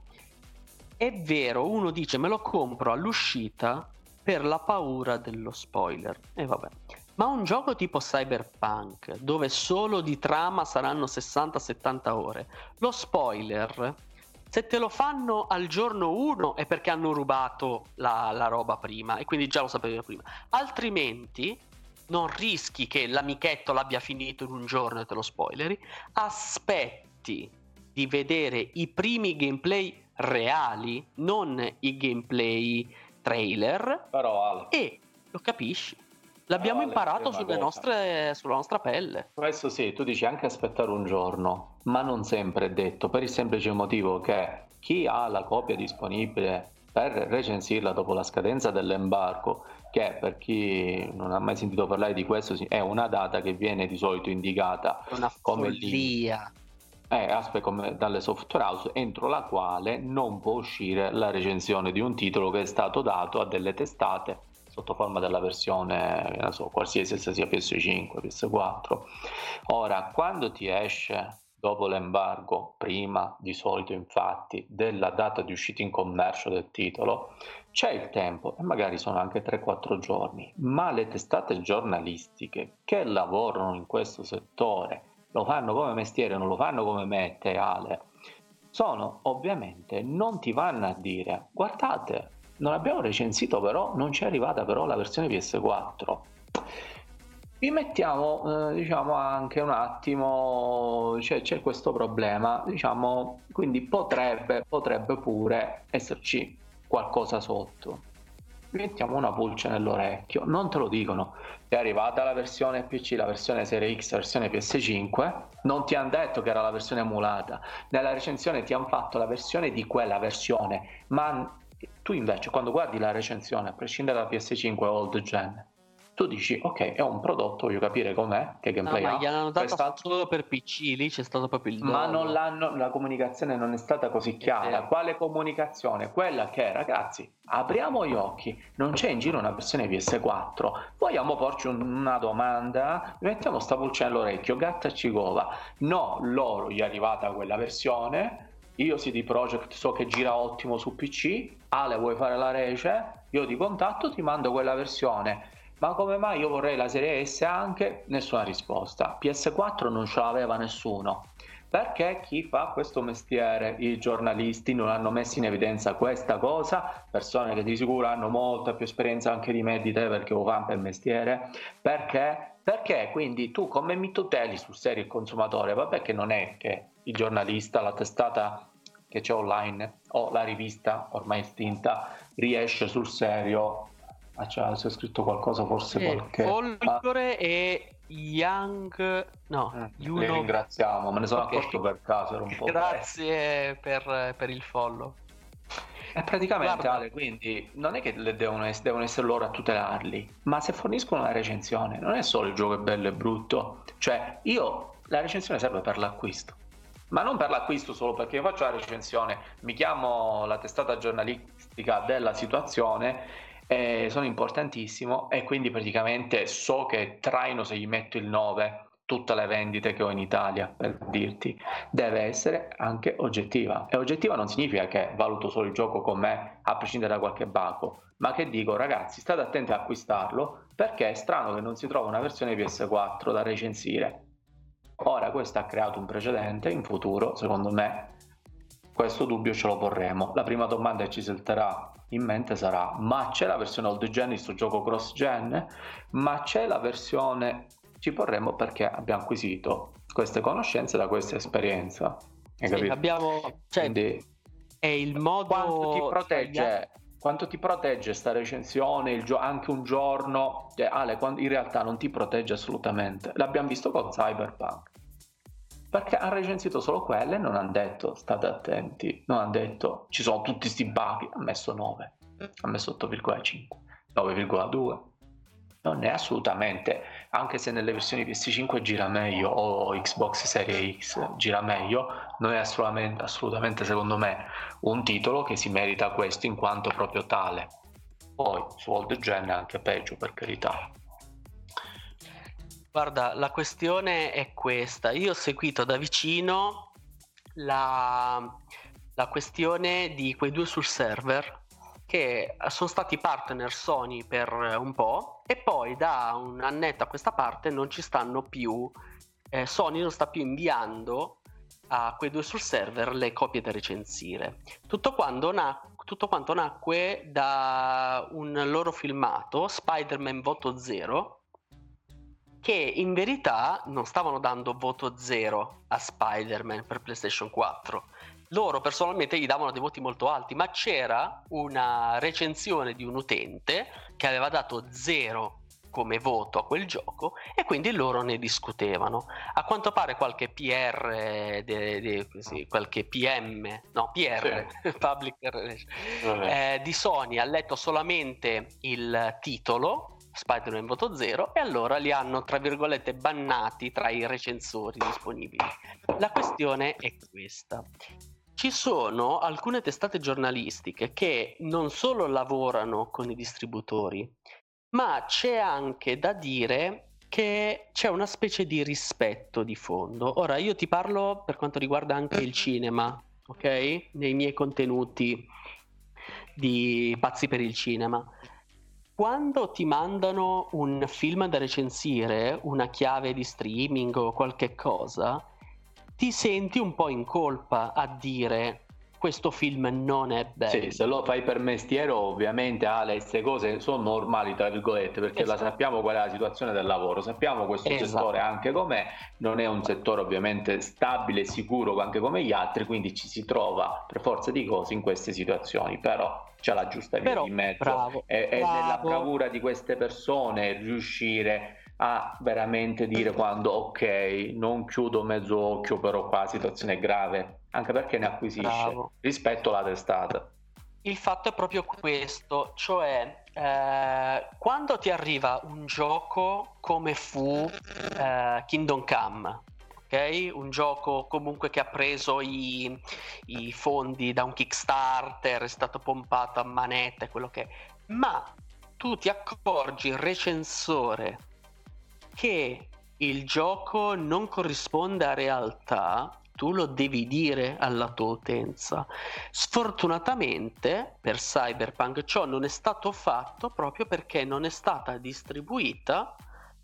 È vero, uno dice me lo compro all'uscita per la paura dello spoiler. E vabbè. Ma un gioco tipo Cyberpunk, dove solo di trama saranno 60-70 ore, lo spoiler, se te lo fanno al giorno 1 è perché hanno rubato la, la roba prima e quindi già lo sapevi prima. Altrimenti non rischi che l'amichetto l'abbia finito in un giorno e te lo spoileri, aspetti di vedere i primi gameplay reali, non i gameplay trailer, Però, e lo capisci. L'abbiamo Però, imparato sulle nostre, sulla nostra pelle. Questo sì, tu dici anche aspettare un giorno, ma non sempre è detto, per il semplice motivo che chi ha la copia disponibile per recensirla dopo la scadenza dell'embargo, che per chi non ha mai sentito parlare di questo è una data che viene di solito indicata una come follia. Eh, aspetta, come dalle software house entro la quale non può uscire la recensione di un titolo che è stato dato a delle testate sotto forma della versione so, qualsiasi sia PS5, PS4. Ora, quando ti esce dopo l'embargo, prima di solito infatti della data di uscita in commercio del titolo, c'è il tempo e magari sono anche 3-4 giorni, ma le testate giornalistiche che lavorano in questo settore lo fanno come mestiere, non lo fanno come me e Ale, sono ovviamente, non ti vanno a dire, guardate, non abbiamo recensito però, non ci è arrivata però la versione PS4. Vi mettiamo, eh, diciamo, anche un attimo, cioè, c'è questo problema, diciamo, quindi potrebbe, potrebbe pure esserci qualcosa sotto mettiamo una pulce nell'orecchio, non te lo dicono. È arrivata la versione PC, la versione Serie X, la versione PS5, non ti hanno detto che era la versione emulata. Nella recensione ti hanno fatto la versione di quella versione, ma tu invece quando guardi la recensione, a prescindere da PS5 old gen, tu dici ok è un prodotto voglio capire com'è che gameplay no, ma gli hanno dato Quest'altro... solo per PC lì c'è stato proprio il dono. ma non l'hanno la comunicazione non è stata così chiara. Quale comunicazione? Quella che ragazzi apriamo gli occhi non c'è in giro una versione PS4 vogliamo porci un, una domanda? Mettiamo sta pulce nell'orecchio gatta cigova. No loro gli è arrivata quella versione io CD Projekt so che gira ottimo su PC Ale vuoi fare la rece io ti contatto ti mando quella versione ma come mai io vorrei la serie S anche? Nessuna risposta. PS4 non ce l'aveva nessuno. Perché chi fa questo mestiere, i giornalisti, non hanno messo in evidenza questa cosa? Persone che di sicuro hanno molta più esperienza anche di me e di te perché lo fanno per mestiere. Perché? Perché quindi tu come mi tuteli sul serio il consumatore? Vabbè che non è che il giornalista, la testata che c'è online o la rivista ormai estinta riesce sul serio Ah, c'è, c'è scritto qualcosa, forse eh, qualche... Folgore e Young... No, eh, Juno... ringraziamo, me ne sono okay. accorto per caso. Grazie per, per, il follow. E praticamente Guarda. Ale, quindi non è che devono essere, devono essere, loro a tutelarli, ma se forniscono una recensione, non è solo il gioco è bello e brutto. Cioè, io la recensione serve per l'acquisto. Ma non per l'acquisto solo perché io faccio la recensione, mi chiamo la testata giornalistica della situazione eh, sono importantissimo e quindi praticamente so che traino se gli metto il 9 tutte le vendite che ho in Italia per dirti deve essere anche oggettiva e oggettiva non significa che valuto solo il gioco con me a prescindere da qualche baco ma che dico ragazzi state attenti a acquistarlo perché è strano che non si trova una versione PS4 da recensire Ora questo ha creato un precedente, in futuro secondo me questo dubbio ce lo porremo. La prima domanda che ci salterà in mente sarà ma c'è la versione old gen questo gioco cross gen? Ma c'è la versione... Ci porremo perché abbiamo acquisito queste conoscenze da questa esperienza. Sì, abbiamo... Cioè, Quindi, è il modo... Quanto ti protegge... Quanto ti protegge sta recensione, gio- anche un giorno? Cioè, Ale, in realtà non ti protegge assolutamente. L'abbiamo visto con Cyberpunk perché hanno recensito solo quelle e non hanno detto state attenti, non hanno detto ci sono tutti questi bug, ha messo 9, ha messo 8,5, 9,2. Non è assolutamente, anche se nelle versioni PS5 gira meglio o Xbox Series X gira meglio, non è assolutamente, assolutamente secondo me un titolo che si merita questo in quanto proprio tale. Poi su Old Gen è anche peggio per carità. Guarda, la questione è questa. Io ho seguito da vicino la, la questione di quei due sul server che sono stati partner Sony per un po' e poi da un annetto a questa parte non ci stanno più, eh, Sony non sta più inviando a quei due sul server le copie da recensire. Tutto, na- tutto quanto nacque da un loro filmato, Spider-Man Voto Zero, che in verità non stavano dando voto zero a Spider-Man per PlayStation 4. Loro personalmente gli davano dei voti molto alti, ma c'era una recensione di un utente che aveva dato zero come voto a quel gioco e quindi loro ne discutevano. A quanto pare qualche PR, de, de, sì, qualche PM, no PR, sì. Public eh, di Sony ha letto solamente il titolo Spider-Man voto 0 e allora li hanno tra virgolette bannati tra i recensori disponibili. La questione è questa. Ci sono alcune testate giornalistiche che non solo lavorano con i distributori, ma c'è anche da dire che c'è una specie di rispetto di fondo. Ora io ti parlo per quanto riguarda anche il cinema, ok? Nei miei contenuti di Pazzi per il cinema quando ti mandano un film da recensire, una chiave di streaming o qualche cosa, ti senti un po' in colpa a dire questo film non è bello. Sì, se lo fai per mestiere, ovviamente Ale, queste cose sono normali, tra virgolette, perché esatto. la sappiamo qual è la situazione del lavoro, sappiamo questo esatto. settore anche com'è, non è un settore ovviamente stabile e sicuro anche come gli altri, quindi ci si trova per forza di cose in queste situazioni, però c'è la giusta via Però, di mezzo bravo, è, è nella bravura di queste persone riuscire a veramente dire quando ok non chiudo mezzo occhio però qua la situazione è grave anche perché ne acquisisce bravo. rispetto alla testata il fatto è proprio questo cioè eh, quando ti arriva un gioco come fu eh, Kingdom Come un gioco comunque che ha preso i, i, fondi da un Kickstarter, è stato pompato a manette, quello che è. Ma tu ti accorgi, il recensore, che il gioco non corrisponde a realtà, tu lo devi dire alla tua utenza. Sfortunatamente per Cyberpunk ciò non è stato fatto proprio perché non è stata distribuita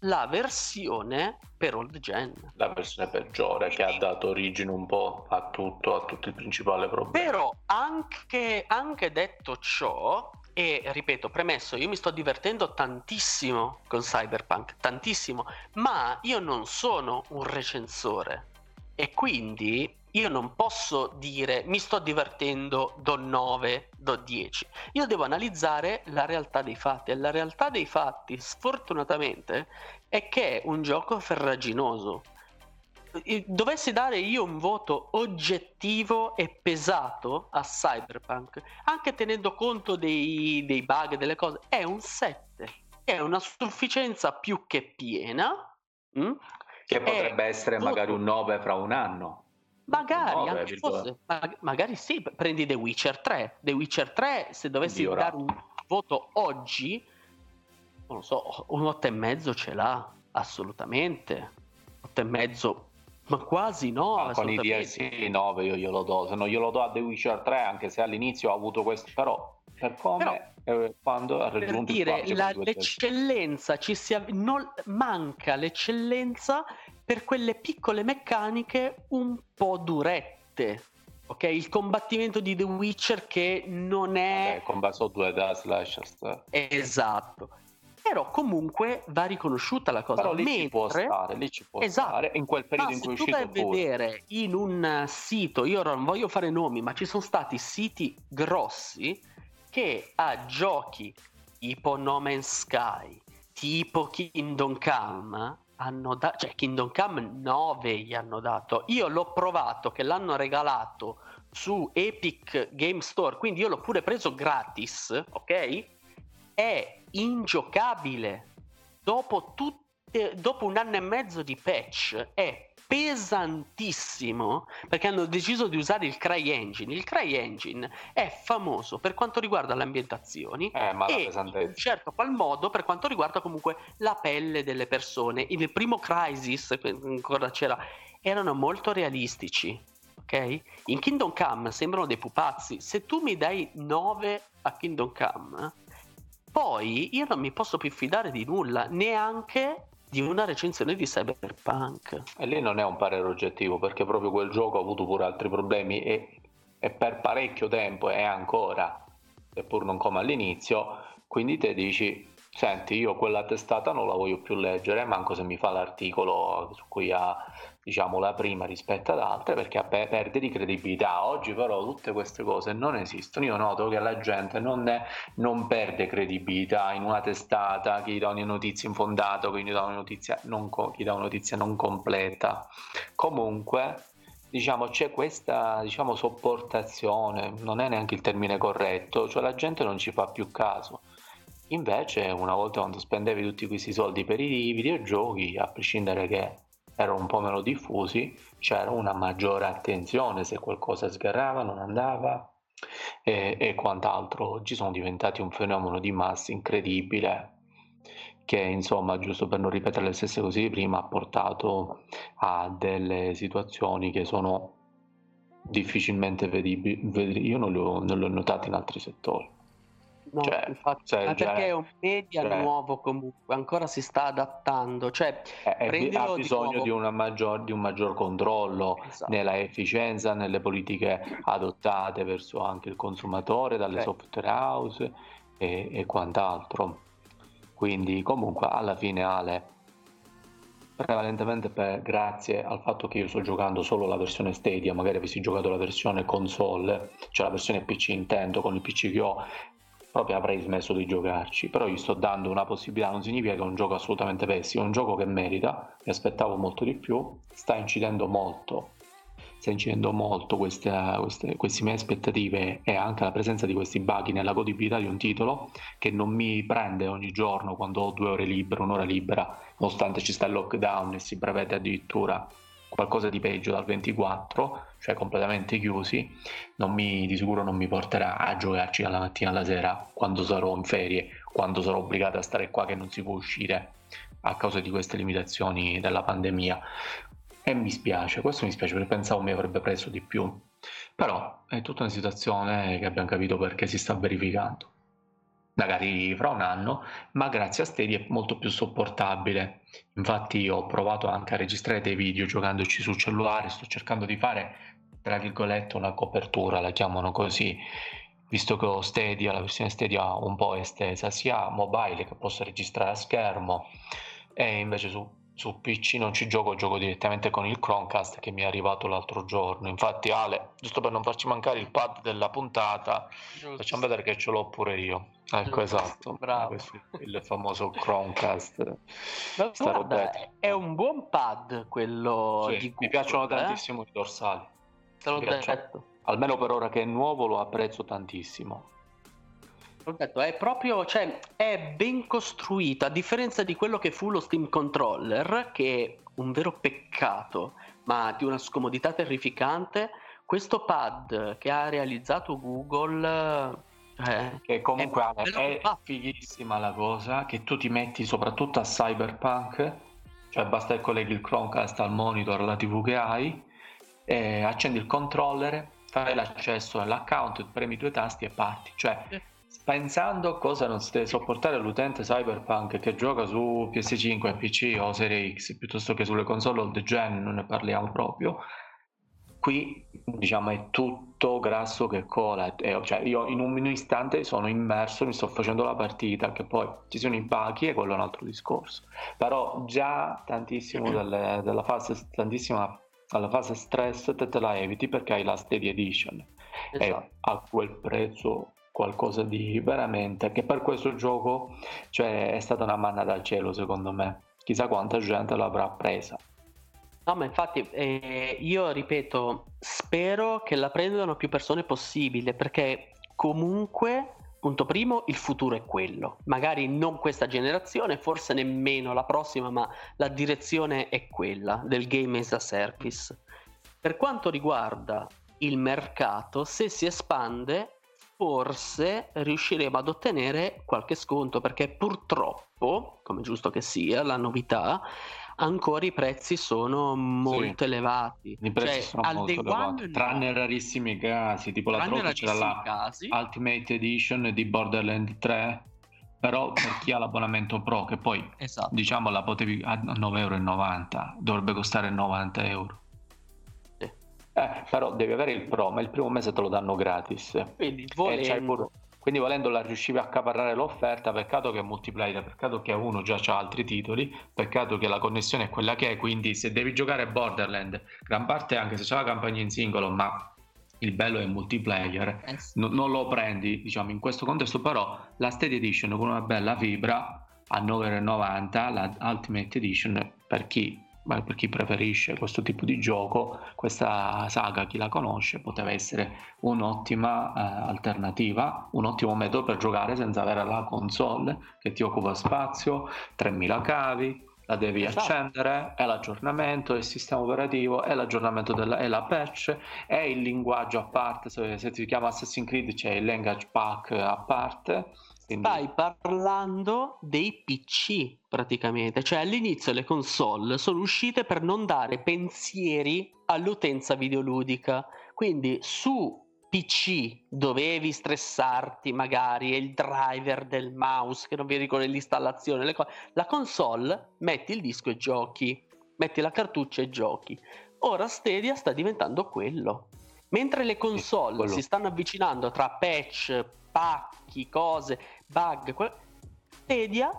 la versione per old gen. La versione peggiore che ha dato origine un po' a tutto, a tutto il principale problema. Però anche, anche detto ciò, e ripeto, premesso, io mi sto divertendo tantissimo con Cyberpunk, tantissimo, ma io non sono un recensore e quindi io non posso dire mi sto divertendo, do 9, do 10. Io devo analizzare la realtà dei fatti e la realtà dei fatti, sfortunatamente, è che è un gioco ferraginoso. Dovessi dare io un voto oggettivo e pesato a Cyberpunk, anche tenendo conto dei, dei bug, delle cose, è un 7. È una sufficienza più che piena. Mm? Che potrebbe essere voto... magari un 9 fra un anno. Magari, anche fosse, magari sì, prendi The Witcher 3. The Witcher 3, se dovessi Dio dare un voto oggi, non lo so, un 8,5 ce l'ha, assolutamente. 8,5, ma quasi no. Ah, con i DLC 9 io glielo do, se non glielo do a The Witcher 3, anche se all'inizio ho avuto questo, però per come però, eh, quando ha raggiunto per dire, la, l'eccellenza ci si av- non, manca l'eccellenza per quelle piccole meccaniche un po' durette. Ok, il combattimento di The Witcher che non è... Vabbè, combatto due da slasher. Esatto. Però comunque va riconosciuta la cosa. Però lì Mentre... ci può stare, lì ci può esatto. stare in quel periodo ma in cui è uscito tu vai a vedere in un sito, io non voglio fare nomi, ma ci sono stati siti grossi che a giochi tipo No Man's Sky, tipo Kingdom Come, hanno dato, cioè Kingdom Come 9 gli hanno dato. Io l'ho provato che l'hanno regalato su Epic Game Store, quindi io l'ho pure preso gratis, ok? È ingiocabile. Dopo, tutte, dopo un anno e mezzo di patch è pesantissimo perché hanno deciso di usare il Cry Engine. Il Cry Engine è famoso per quanto riguarda le ambientazioni eh, e in certo qual modo per quanto riguarda comunque la pelle delle persone. Il primo Crisis, ancora c'era, erano molto realistici. Ok? In Kingdom Come sembrano dei pupazzi. Se tu mi dai 9 a Kingdom Come, poi io non mi posso più fidare di nulla, neanche di una recensione di Cyberpunk. E lì non è un parere oggettivo perché proprio quel gioco ha avuto pure altri problemi e, e per parecchio tempo e ancora, seppur non come all'inizio, quindi te dici senti io quella testata non la voglio più leggere manco se mi fa l'articolo su cui ha diciamo la prima rispetto ad altre perché perde di credibilità. Oggi però tutte queste cose non esistono. Io noto che la gente non, è, non perde credibilità in una testata chi dà una notizia infondata chi dà una notizia non, chi dà una notizia non completa. Comunque diciamo c'è questa diciamo sopportazione non è neanche il termine corretto cioè la gente non ci fa più caso. Invece, una volta quando spendevi tutti questi soldi per i videogiochi, a prescindere che erano un po' meno diffusi, c'era una maggiore attenzione se qualcosa sgarrava, non andava e, e quant'altro. Oggi sono diventati un fenomeno di massa incredibile che insomma, giusto per non ripetere le stesse cose di prima, ha portato a delle situazioni che sono difficilmente vedibili. Io non le ho, ho notate in altri settori. No, cioè, infatti, cioè, ma perché è un media cioè, nuovo comunque, ancora si sta adattando, cioè eh, ha bisogno di, di, maggior, di, un maggior controllo esatto. nella efficienza, nelle politiche adottate verso anche il consumatore, dalle okay. software house e, e quant'altro. Quindi comunque alla fine Ale, prevalentemente per, grazie al fatto che io sto giocando solo la versione Stadia, magari avessi giocato la versione console, cioè la versione PC intendo con il PC che ho, proprio avrei smesso di giocarci, però gli sto dando una possibilità, non significa che è un gioco assolutamente pessimo, è un gioco che merita, mi aspettavo molto di più, sta incidendo molto, sta incidendo molto queste, queste, queste mie aspettative e anche la presenza di questi bug nella godibilità di un titolo che non mi prende ogni giorno quando ho due ore libere, un'ora libera, nonostante ci sta il lockdown e si prevede addirittura qualcosa di peggio dal 24, cioè completamente chiusi, mi, di sicuro non mi porterà a giocarci dalla mattina alla sera quando sarò in ferie, quando sarò obbligato a stare qua che non si può uscire a causa di queste limitazioni della pandemia. E mi spiace, questo mi spiace perché pensavo mi avrebbe preso di più. Però è tutta una situazione che abbiamo capito perché si sta verificando magari fra un anno, ma grazie a Stadia è molto più sopportabile. Infatti ho provato anche a registrare dei video giocandoci sul cellulare, sto cercando di fare, tra virgolette, una copertura, la chiamano così, visto che ho Stadia, la versione Stadia un po' estesa, sia mobile che posso registrare a schermo, e invece su su PC non ci gioco, gioco direttamente con il Chromecast che mi è arrivato l'altro giorno. Infatti, Ale, giusto per non farci mancare il pad della puntata, Giusto. facciamo vedere che ce l'ho pure io. Ecco, Giusto. esatto. Bravo. il famoso Chromecast. Guarda, è un buon pad quello sì, di Google, Mi piacciono eh? tantissimo i dorsali. Te l'ho detto. Almeno per ora che è nuovo lo apprezzo tantissimo. Detto, è proprio, cioè, è ben costruito, a differenza di quello che fu lo Steam Controller, che è un vero peccato, ma di una scomodità terrificante. Questo pad che ha realizzato Google eh, che comunque è, è, è fighissima la cosa che tu ti metti soprattutto a Cyberpunk cioè basta che colleghi il Chromecast al monitor alla tv che hai accendi il controller fai l'accesso all'account premi due tasti e parti cioè pensando cosa non si deve sopportare l'utente Cyberpunk che gioca su PS5, PC o Serie X piuttosto che sulle console old gen, non ne parliamo proprio. Qui diciamo è tutto grasso che cola, eh, cioè io in un istante sono immerso, mi sto facendo la partita, che poi ci sono i pacchi e quello è un altro discorso. Però già tantissimo delle, della fase, tantissima alla fase stress te, te la eviti perché hai la Steady Edition esatto. e a quel prezzo qualcosa di veramente che per questo gioco cioè, è stata una manna dal cielo secondo me. Chissà quanta gente l'avrà presa. No ma infatti eh, io ripeto spero che la prendano più persone possibile perché comunque punto primo il futuro è quello. Magari non questa generazione forse nemmeno la prossima ma la direzione è quella del game as a service. Per quanto riguarda il mercato se si espande forse riusciremo ad ottenere qualche sconto perché purtroppo, come giusto che sia, la novità, ancora i prezzi sono molto sì, elevati. I prezzi cioè, sono molto elevati, no. tranne rarissimi casi, tipo la Troca c'era la casi. Ultimate Edition di Borderlands 3 però per chi ha l'abbonamento pro che poi esatto. diciamo la potevi a 9,90 euro dovrebbe costare 90 euro eh, però devi avere il Pro, ma il primo mese te lo danno gratis. Quindi, volendo... pure... Quindi volendola riuscivi a accaparrare l'offerta, peccato che è multiplayer, peccato che uno già ha altri titoli, peccato che la connessione è quella che è, quindi se devi giocare Borderland, gran parte anche se c'è la campagna in singolo, ma il bello è il multiplayer, eh sì. non lo prendi diciamo in questo contesto, però la Steady Edition con una bella fibra a 9,90, la Ultimate Edition per chi per chi preferisce questo tipo di gioco, questa saga, chi la conosce, poteva essere un'ottima eh, alternativa, un ottimo metodo per giocare senza avere la console che ti occupa spazio, 3000 cavi, la devi esatto. accendere, è l'aggiornamento del sistema operativo, è l'aggiornamento della è la patch, è il linguaggio a parte, se, se si chiama Assassin's Creed c'è il language pack a parte quindi... Stai parlando dei PC praticamente, cioè all'inizio le console sono uscite per non dare pensieri all'utenza videoludica, quindi su PC dovevi stressarti magari, e il driver del mouse che non vi ricordo l'installazione, le cose. la console metti il disco e giochi, metti la cartuccia e giochi. Ora Stadia sta diventando quello. Mentre le console si stanno avvicinando tra patch, pacchi, cose, bug, que- Stadia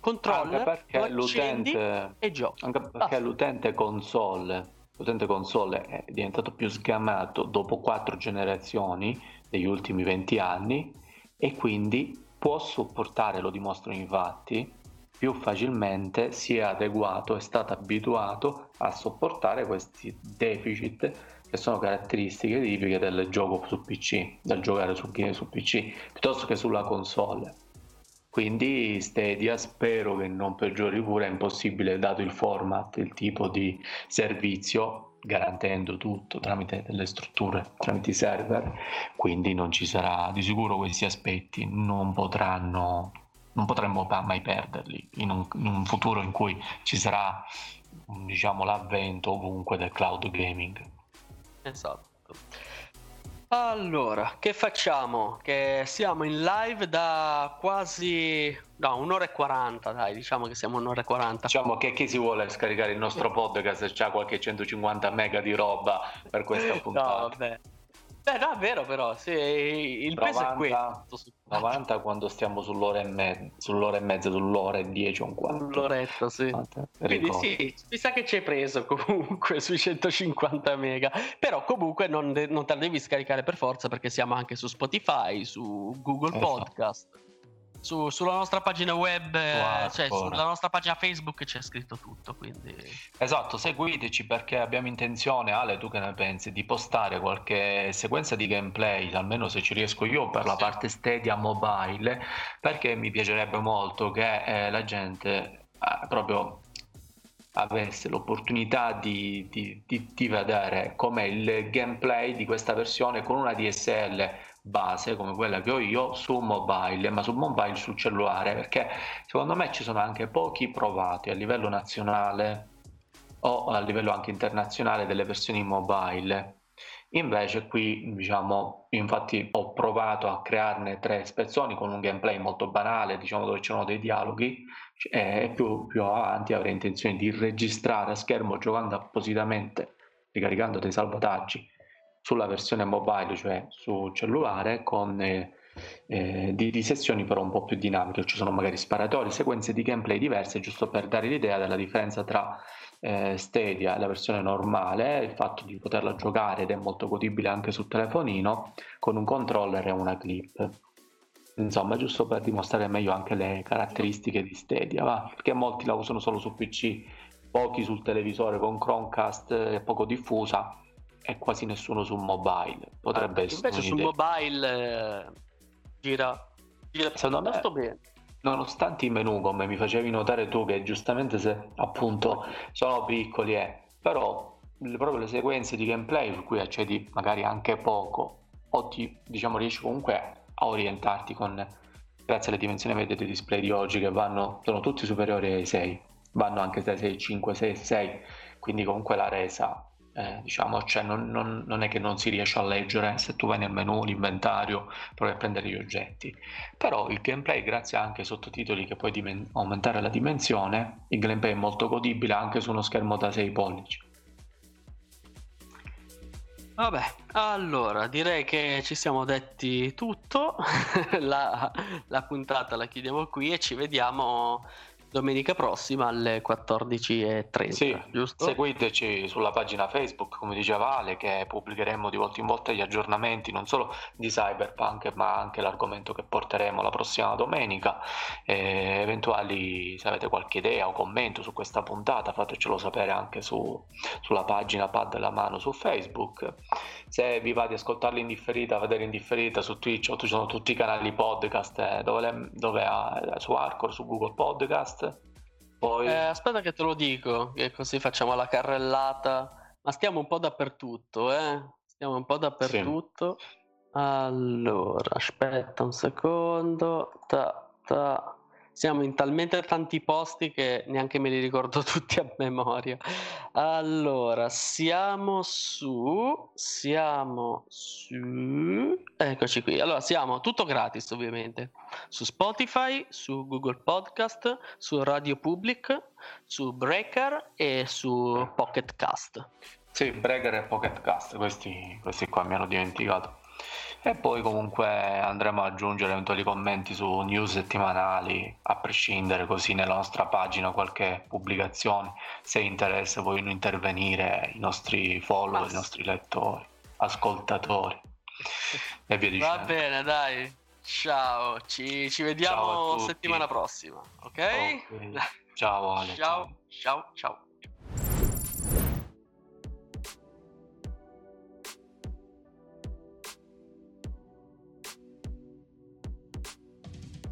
controller, perché l'utente e giochi. Anche perché Basta. l'utente console, l'utente console è diventato più sgamato dopo quattro generazioni degli ultimi 20 anni e quindi può sopportare, lo dimostrano infatti, più facilmente si è adeguato, è stato abituato a sopportare questi deficit che sono caratteristiche tipiche del gioco su PC, del giocare su, su PC, piuttosto che sulla console. Quindi Stadia spero che non peggiori pure, è impossibile dato il format, il tipo di servizio, garantendo tutto tramite delle strutture, tramite i server, quindi non ci sarà di sicuro questi aspetti, non potranno, non potremmo mai perderli in un, in un futuro in cui ci sarà diciamo l'avvento ovunque del cloud gaming. Esatto. Allora, che facciamo? Che siamo in live da quasi no, un'ora e quaranta, dai, diciamo che siamo un'ora e quaranta. Diciamo che chi si vuole scaricare il nostro podcast c'ha qualche 150 mega di roba per questa puntata. No, vabbè. Beh, no, è vero però, sì, il 90, peso è questo. 90 quando stiamo sull'ora e, me- sull'ora e mezza, sull'ora e 10 o un quarto. Sull'oretta, sì. Quindi sì, mi sa che ci hai preso comunque sui 150 mega, però comunque non, de- non te la devi scaricare per forza perché siamo anche su Spotify, su Google esatto. Podcast su, sulla nostra pagina web, wow, cioè sulla nostra pagina Facebook c'è scritto tutto. Quindi... Esatto, seguiteci perché abbiamo intenzione, Ale, tu che ne pensi, di postare qualche sequenza di gameplay, almeno se ci riesco io, per la parte Stadia mobile, perché mi piacerebbe molto che eh, la gente eh, proprio avesse l'opportunità di, di, di, di vedere com'è il gameplay di questa versione con una DSL base come quella che ho io su mobile, ma su mobile sul cellulare, perché secondo me ci sono anche pochi provati a livello nazionale o a livello anche internazionale delle versioni mobile. Invece qui, diciamo, infatti ho provato a crearne tre spezzoni con un gameplay molto banale, diciamo dove c'erano dei dialoghi e più, più avanti avrei intenzione di registrare a schermo giocando appositamente, ricaricando dei salvataggi sulla versione mobile, cioè su cellulare, con eh, eh, di, di, sessioni però un po' più dinamiche, ci sono magari sparatori, sequenze di gameplay diverse, giusto per dare l'idea della differenza tra eh, Stadia e la versione normale, il fatto di poterla giocare ed è molto godibile anche sul telefonino con un controller e una clip. Insomma, giusto per dimostrare meglio anche le caratteristiche di Stadia, va? perché molti la usano solo su PC, pochi sul televisore con Chromecast è poco diffusa e quasi nessuno su mobile. Potrebbe ah, essere invece sul mobile eh, gira, gira secondo me bene. Nonostante i menu, come mi facevi notare tu, che giustamente se appunto sono piccoli, eh, però le, proprio le sequenze di gameplay su cui accedi magari anche poco, o ti diciamo riesci comunque a orientarti con grazie alle dimensioni medie dei display di oggi che vanno, sono tutti superiori ai 6, vanno anche da 6, 5, 6, 6, quindi comunque la resa eh, diciamo, cioè non, non, non, è che non si riesce a leggere se tu vai nel menu, l'inventario, provi a prendere gli oggetti. Però il gameplay, grazie anche ai sottotitoli che puoi dimen- aumentare la dimensione, il gameplay è molto godibile anche su uno schermo da 6 pollici. Vabbè, allora direi che ci siamo detti tutto. la, la puntata la chiudiamo qui e ci vediamo domenica prossima alle 14.30. Sì, giusto? seguiteci sulla pagina Facebook, come diceva Ale, che pubblicheremo di volta in volta gli aggiornamenti non solo di Cyberpunk, ma anche l'argomento che porteremo la prossima domenica. E eventuali, se avete qualche idea o commento su questa puntata, fatecelo sapere anche su, sulla pagina Pad della mano su Facebook. Se vi va di ascoltarli in differita, vedere in differita su Twitch o ci sono tutti i canali podcast eh, dove, le, dove eh, su Arcor, su Google Podcast poi... Eh, aspetta che te lo dico, che così facciamo la carrellata. Ma stiamo un po' dappertutto, eh? Stiamo un po' dappertutto. Sì. Allora, aspetta un secondo. Ta, ta. Siamo in talmente tanti posti che neanche me li ricordo tutti a memoria. Allora, siamo su. Siamo su. Eccoci qui. Allora, siamo tutto gratis, ovviamente. Su Spotify, su Google Podcast, su Radio Public, su Breaker e su Pocket Cast. Sì, Breaker e Pocket Cast, questi, questi qua mi hanno dimenticato. E poi comunque andremo ad aggiungere eventuali commenti su news settimanali, a prescindere così nella nostra pagina qualche pubblicazione, se interessa vogliono intervenire i nostri follower, i nostri lettori, ascoltatori e via dicendo. Va bene, dai. Ciao, ci, ci vediamo settimana prossima, ok? okay. Ciao Ale. ciao, ciao. ciao.